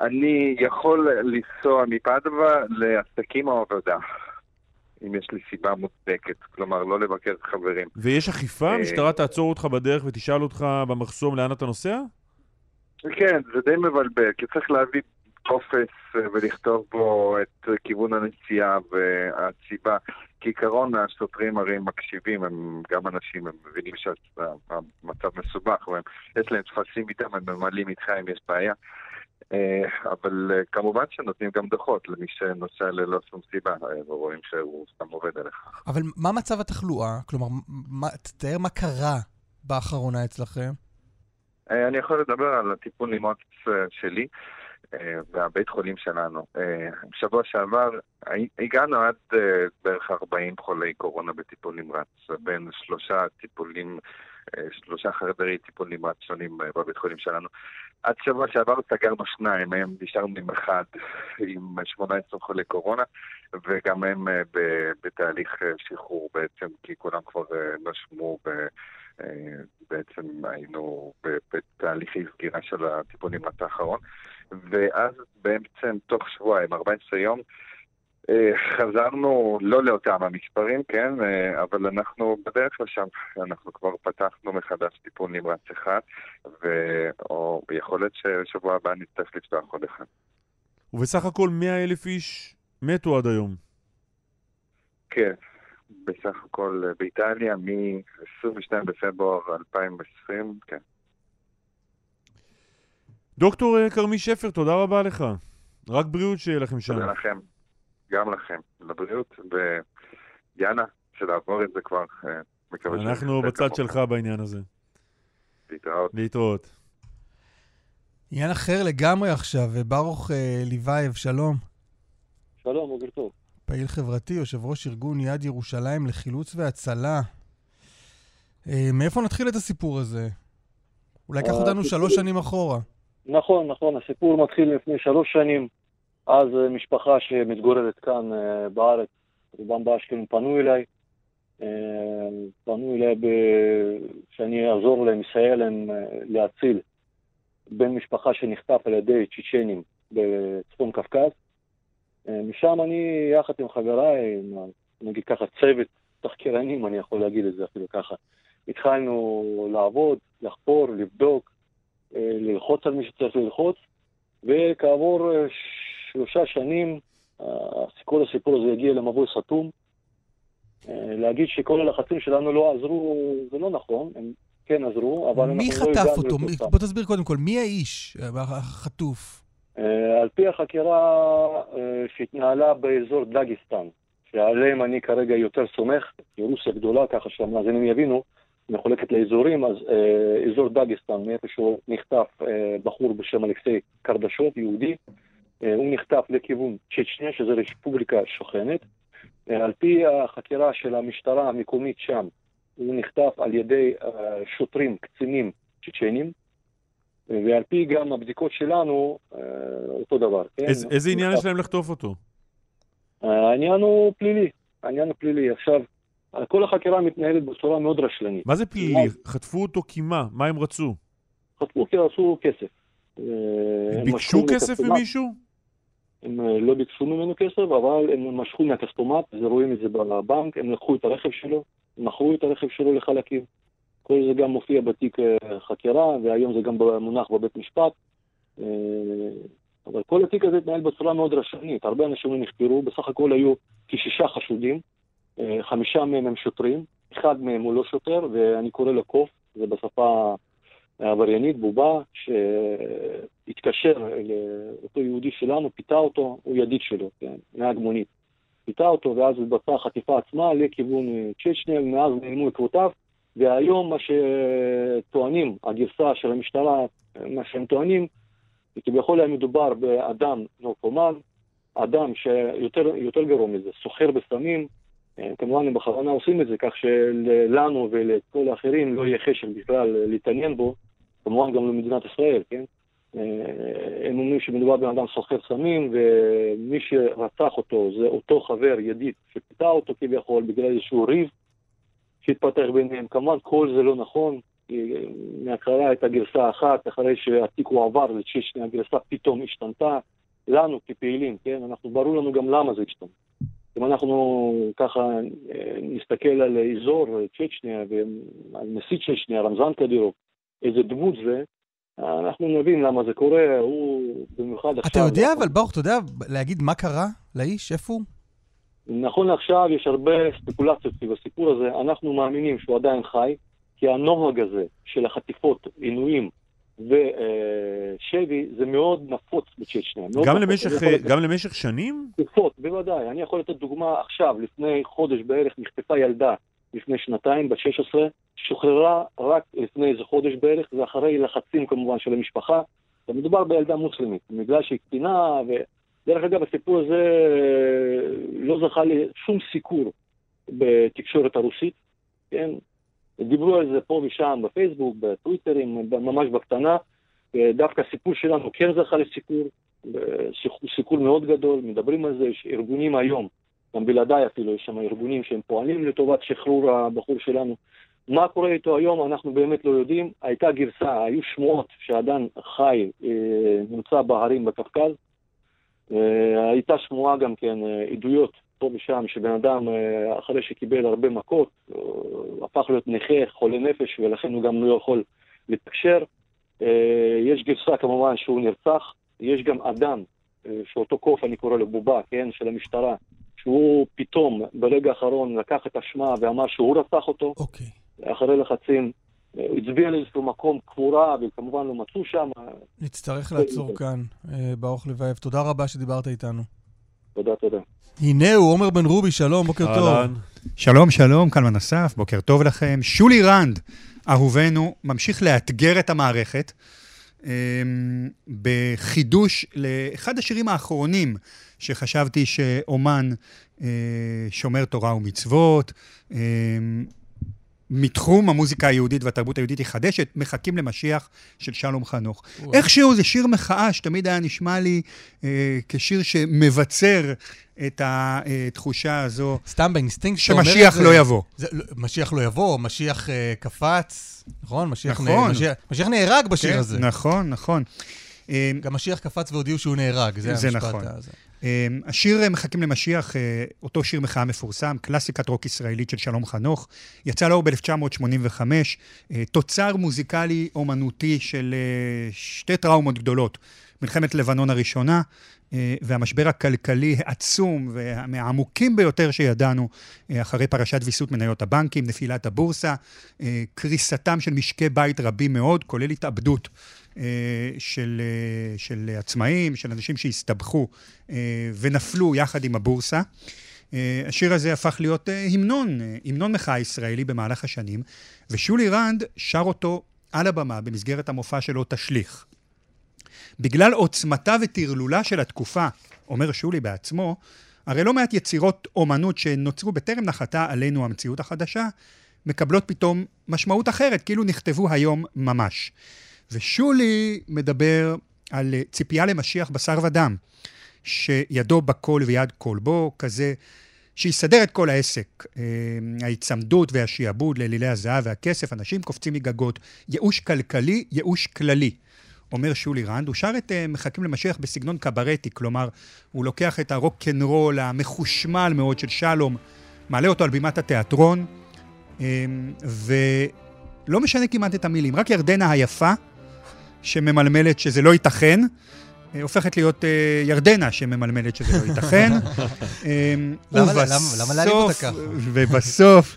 אני יכול לנסוע מפדווה לעסקים או עבודה, אם יש לי סיבה מוצדקת, כלומר לא לבקר חברים. ויש אכיפה? המשטרה תעצור אותך בדרך ותשאל אותך במחסום לאן אתה נוסע? כן, זה די מבלבל, כי צריך להביא טופס אה, ולכתוב בו את כיוון הנסיעה והסיבה. כעיקרון השוטרים הרי מקשיבים, הם גם אנשים, הם מבינים שהמצב מסובך, ויש להם טפסים איתם, הם ממלאים איתך אם יש בעיה. אה, אבל אה, כמובן שנותנים גם דוחות למי שנוסע ללא שום סיבה, ורואים שהוא סתם עובד עליך. אבל מה מצב התחלואה? כלומר, מה, תתאר מה קרה באחרונה אצלכם. אה, אני יכול לדבר על הטיפול נמרץ אה, שלי אה, והבית חולים שלנו. בשבוע שעבר הגענו עד בערך 40 חולי קורונה בטיפול נמרץ, בין שלושה טיפולים, שלושה חדרי טיפול נמרץ שונים בבית חולים שלנו. עד שבוע שעבר סגרנו שניים, הם נשארנו עם אחד, עם 18 חולי קורונה, וגם הם בתהליך שחרור בעצם, כי כולם כבר נשמו ב... אה, בעצם היינו בתהליכי סגירה של הטיפול נמרץ האחרון, ואז בעצם תוך שבועיים, 14 יום, אה, חזרנו לא לאותם המספרים, כן, אה, אבל אנחנו בדרך לשם, אנחנו כבר פתחנו מחדש טיפול נמרץ אחד, או יכול להיות ששבוע הבא נצטרך לפתוח עוד אחד. ובסך הכל 100 אלף איש מתו עד היום. כן, בסך הכל אה, באיטליה מ-22 בפברואר 2020, כן. דוקטור אה, כרמי שפר, תודה רבה לך. רק בריאות שיהיה לכם שם. תודה לכם, גם לכם, לבריאות, ויאנה, שלעבור את זה כבר, אה, מקווה אנחנו שנצא בצד. שלך בעניין הזה. להתראות. להתראות. עניין אחר לגמרי עכשיו, ברוך ליבייב, שלום. שלום, בוקר טוב. פעיל חברתי, יושב ראש ארגון יד ירושלים לחילוץ והצלה. אה, מאיפה נתחיל את הסיפור הזה? אולי קח אה, אותנו שלוש שנים אחורה. נכון, נכון, הסיפור מתחיל לפני שלוש שנים. אז אה, משפחה שמתגוררת כאן אה, בארץ, רובם באשקלון, פנו אליי. פנו אליי ב- שאני אעזור להם, אסייע להם להציל בן משפחה שנחטף על ידי צ'צ'נים בצפון קווקז. אה, משם אני, יחד עם חבריי, נגיד ככה, צוות תחקירנים, אני יכול להגיד את זה אפילו ככה, התחלנו לעבוד, לחפור, לבדוק, אה, ללחוץ על מי שצריך ללחוץ, וכעבור אה, שלושה שנים כל הסיפור הזה הגיע למבוי סתום. להגיד שכל הלחצים שלנו לא עזרו, זה לא נכון, הם כן עזרו, אבל אנחנו לא חטף הגענו אותו? מי- לתוצאה. בוא תסביר קודם כל, מי האיש החטוף? אה, על פי החקירה אה, שהתנהלה באזור דגיסטן, שעליהם אני כרגע יותר סומך, כי רוסיה גדולה, ככה שהמאזינים יבינו, מחולקת לאזורים, אז אה, אזור דגיסטן, מאיפשהו נחטף אה, בחור בשם אלכסי קרדשות, יהודי, אה, הוא נחטף לכיוון צ'צ'ניה, שזו רפובליקה שוכנת. אה, על פי החקירה של המשטרה המקומית שם, הוא נחטף על ידי אה, שוטרים, קצינים צ'צ'נים, ועל פי גם הבדיקות שלנו, אה, אותו דבר. כן? איזה- איזה עניין יש להם לחטוף אותו? העניין הוא פלילי, העניין הוא פלילי. עכשיו, כל החקירה מתנהלת בצורה מאוד רשלנית. מה זה פלילי? חטפו אותו כי מה? מה הם רצו? חטפו כי רצו כסף. אה, הם ביקשו כסף. ממישהו? הם אה, לא ביקשו ממנו כסף, אבל הם משכו מהכספומט, ורואים את זה בבנק, הם לקחו את הרכב שלו, מכרו את הרכב שלו לחלקים. כל זה גם מופיע בתיק אה, חקירה, והיום זה גם מונח בבית משפט. אה, אבל כל התיק הזה התנהל בצורה מאוד רשלנית. הרבה אנשים נחקרו, בסך הכל היו כשישה חשודים, אה, חמישה מהם הם שוטרים, אחד מהם הוא לא שוטר, ואני קורא לו קוף, זה בשפה העבריינית, בובה, שהתקשר לאותו יהודי שלנו, פיתה אותו, הוא ידיד שלו, כן, נהג מונית. פיתה אותו, ואז התבצעה החטיפה עצמה לכיוון צ'צ'ניה, ומאז נעלמו עקבותיו, והיום מה שטוענים, הגרסה של המשטרה, מה שהם טוענים, כביכול היה מדובר באדם נרקומן, אדם שיותר גרוע מזה, סוחר בסמים, אה, כמובן הם בכוונה עושים את זה כך שלנו ולכל האחרים לא יהיה חשק בכלל להתעניין בו, כמובן גם למדינת ישראל, כן? אה, הם אומרים שמדובר בן אדם סוחר סמים, ומי שרצח אותו זה אותו חבר ידיד שפיתה אותו כביכול בגלל איזשהו ריב שהתפתח ביניהם. כמובן כל זה לא נכון, מההתחלה הייתה גרסה אחת, אחרי שהתיק הועבר לצ'צ'ניה, הגרסה פתאום השתנתה. לנו כפעילים, כן? אנחנו, ברור לנו גם למה זה השתנה. אם אנחנו ככה אה, נסתכל על אזור צ'צ'ניה ועל נשיא צ'צ'ניה, רמזן קדירוב, איזה דמות זה, אנחנו נבין למה זה קורה, הוא במיוחד עכשיו... אתה יודע, אבל ברוך, אתה יודע להגיד מה קרה לאיש? איפה הוא? נכון לעכשיו יש הרבה ספקולציות סביב הסיפור הזה, אנחנו מאמינים שהוא עדיין חי, כי הנוהג הזה של החטיפות, עינויים, ושבי זה מאוד נפוץ בצ'צ'ניה. גם, למשך, גם למשך שנים? תקופות, בוודאי. אני יכול לתת דוגמה עכשיו, לפני חודש בערך נחטפה ילדה לפני שנתיים, בת 16, שוחררה רק לפני איזה חודש בערך, ואחרי לחצים כמובן של המשפחה. ומדובר בילדה מוסלמית, בגלל שהיא קטינה, ודרך אגב הסיפור הזה לא זכה לשום סיקור בתקשורת הרוסית, כן? דיברו על זה פה ושם בפייסבוק, בטוויטרים, ממש בקטנה. דווקא הסיפור שלנו כן זכה לסיקור, סיקור מאוד גדול, מדברים על זה, יש ארגונים היום, גם בלעדיי אפילו, יש שם ארגונים שהם פועלים לטובת שחרור הבחור שלנו. מה קורה איתו היום, אנחנו באמת לא יודעים. הייתה גרסה, היו שמועות שאדם חי, אה, נמצא בהרים בקווקז. אה, הייתה שמועה גם כן, אה, עדויות פה ושם, שבן אדם, אה, אחרי שקיבל הרבה מכות, הפך להיות נכה, חולה נפש, ולכן הוא גם לא יכול לתקשר. אה, יש גרסה כמובן שהוא נרצח, יש גם אדם, שאותו קוף אני קורא לו בובה, כן, של המשטרה, שהוא פתאום ברגע האחרון לקח את אשמה ואמר שהוא רצח אותו. אוקיי. Okay. אחרי לחצים, הצביע לאיזשהו מקום קבורה, וכמובן לא מצאו שם. נצטרך לעצור כאן, ברוך לבייב. תודה רבה שדיברת איתנו. תודה, תודה. הנה הוא, עומר בן רובי, שלום, בוקר טוב. שלום, שלום, קלמן אסף, בוקר טוב לכם. שולי רנד, אהובנו, ממשיך לאתגר את המערכת אמ, בחידוש לאחד השירים האחרונים שחשבתי שאומן אה, שומר תורה ומצוות, אמ, מתחום המוזיקה היהודית והתרבות היהודית יחדש את מחכים למשיח של שלום חנוך. איכשהו זה שיר מחאה שתמיד היה נשמע לי אה, כשיר שמבצר את התחושה הזו. סתם באינסטינקט שאומר את זה... שמשיח לא יבוא. זה, לא, משיח לא יבוא, משיח אה, קפץ, נכון? משיח, נכון. נ, משיח, משיח נהרג בשיר כן, הזה. נכון, נכון. גם משיח קפץ והודיעו שהוא נהרג, זה, זה המשפט נכון. הזה. אמ, השיר אה, מחכים למשיח, אה, אותו שיר מחאה מפורסם, קלאסיקת רוק ישראלית של שלום חנוך, יצא לאור ב-1985, אה, תוצר מוזיקלי אומנותי של שתי טראומות גדולות, מלחמת לבנון הראשונה והמשבר הכלכלי העצום והעמוקים ביותר שידענו אחרי פרשת ויסות מניות הבנקים, נפילת הבורסה, קריסתם של משקי בית רבים מאוד, כולל התאבדות של, אה, של עצמאים, של אנשים שהסתבכו אה, ונפלו יחד עם הבורסה. השיר הזה הפך להיות המנון, המנון מחאה ישראלי במהלך השנים, ושולי רנד שר אותו על הבמה במסגרת המופע שלו תשליך. בגלל עוצמתה וטרלולה של התקופה, אומר שולי בעצמו, הרי לא מעט יצירות אומנות שנוצרו בטרם נחתה עלינו המציאות החדשה, מקבלות פתאום משמעות אחרת, כאילו נכתבו היום ממש. ושולי מדבר על ציפייה למשיח בשר ודם, שידו בכל ויד כל בו, כזה שיסדר את כל העסק. אה, ההיצמדות והשיעבוד לאלילי הזהב והכסף, אנשים קופצים מגגות, ייאוש כלכלי, ייאוש כללי. אומר שולי רנד, הוא שר את uh, מחכים למשיח בסגנון קברטי, כלומר, הוא לוקח את הרוקנרול המחושמל מאוד של שלום, מעלה אותו על בימת התיאטרון, ולא משנה כמעט את המילים, רק ירדנה היפה שממלמלת שזה לא ייתכן, אה, הופכת להיות uh, ירדנה שממלמלת שזה לא ייתכן. [LAUGHS] אמ, למה להעליב אותה ככה? ובסוף,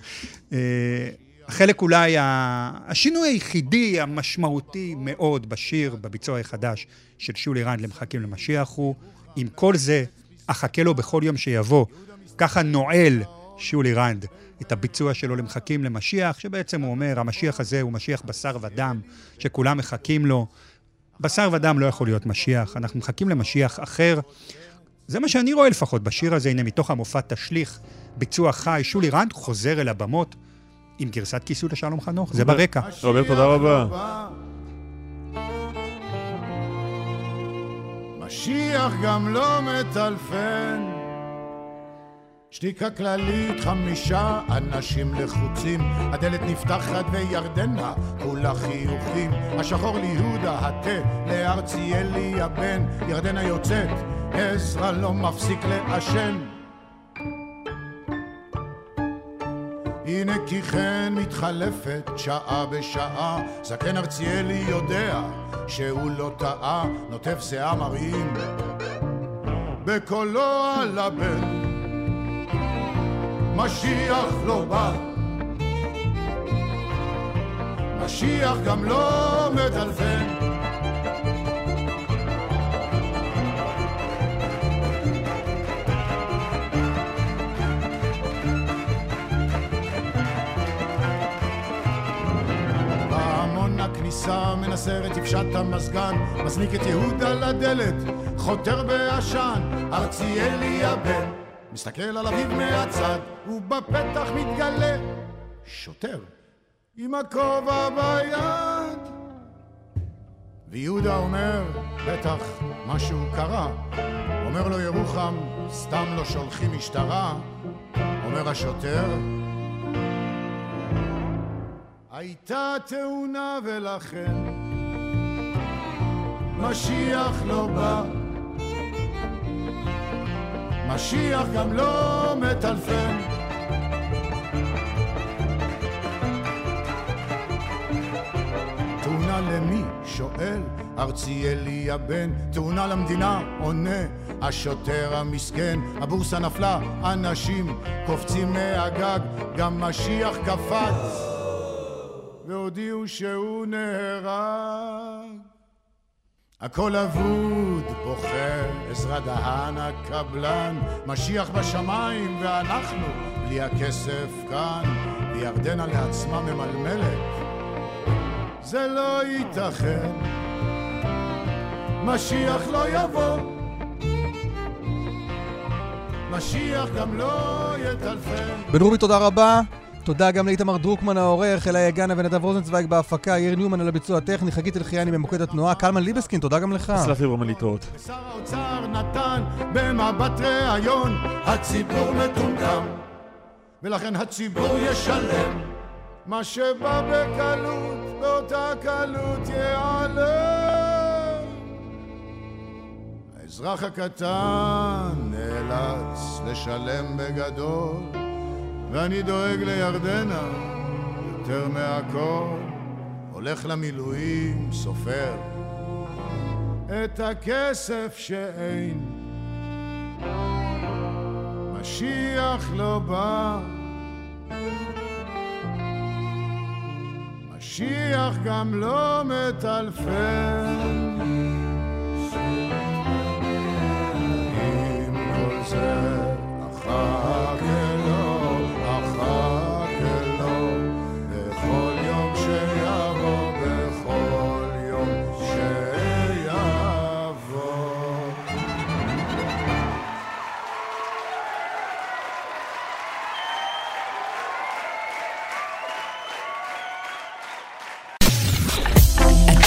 uh, החלק אולי, השינוי היחידי המשמעותי מאוד בשיר, בביצוע החדש של שולי רנד למחכים למשיח הוא, עם כל זה, אחכה לו בכל יום שיבוא. ככה נועל שולי רנד את הביצוע שלו למחכים למשיח, שבעצם הוא אומר, המשיח הזה הוא משיח בשר ודם, שכולם מחכים לו. בשר ודם לא יכול להיות משיח, אנחנו מחכים למשיח אחר. זה מה שאני רואה לפחות בשיר הזה, הנה מתוך המופע תשליך, ביצוע חי, שולי רנד חוזר אל הבמות עם גרסת כיסוי לשלום חנוך, זה ברקע. רוברט, תודה רבה. משיח גם לא מטלפן. שתיקה כללית, חמישה אנשים לחוצים, הדלת נפתחת וירדנה, כולה חיוכים. השחור ליהודה, התה לארציאלי הבן, ירדנה יוצאת, עזרא לא מפסיק לעשן. הנה כי כן מתחלפת שעה בשעה, זקן ארציאלי יודע שהוא לא טעה, נוטף שיער מרעים בקולו על הבן. משיח לא בא, משיח גם לא מטלפן. הכניסה מנסר את יפשט המזגן, מזניק את יהודה לדלת, חותר בעשן, ארציאלי הבן. מסתכל על אביו מהצד, ובפתח מתגלה שוטר עם הכובע ביד. ויהודה אומר, בטח משהו קרה. אומר לו ירוחם, סתם לא שולחים משטרה. אומר השוטר, הייתה תאונה ולכן משיח לא בא. משיח גם לא מטלפן. תאונה למי? שואל ארציאלי הבן. תאונה למדינה? עונה השוטר המסכן. הבורסה נפלה, אנשים קופצים מהגג, גם משיח קפץ, והודיעו שהוא נהרג. הכל אבוד, בוכה, עזרא דהן הקבלן, משיח בשמיים ואנחנו בלי הכסף כאן, וירדנה לעצמה ממלמלת. זה לא ייתכן, משיח לא יבוא, משיח גם לא יטלפן. בן רובי, תודה רבה. תודה גם לאיתמר דרוקמן העורך, אלה יגנה ונדב רוזנצוויג בהפקה, יאיר ניומן על הביצוע הטכני, חגית אלחיאני במוקד התנועה, קלמן ליבסקין, תודה גם לך. סלח לי ברמן להתראות. שר האוצר נתן במבט ראיון, הציבור מטומטם, ולכן הציבור ישלם. מה שבא בקלות, באותה קלות ייעלם. האזרח הקטן נאלץ לשלם בגדול. ואני דואג לירדנה יותר מהכל, הולך למילואים, סופר את הכסף שאין. משיח לא בא, משיח גם לא מטלפן. עם כל זה אחר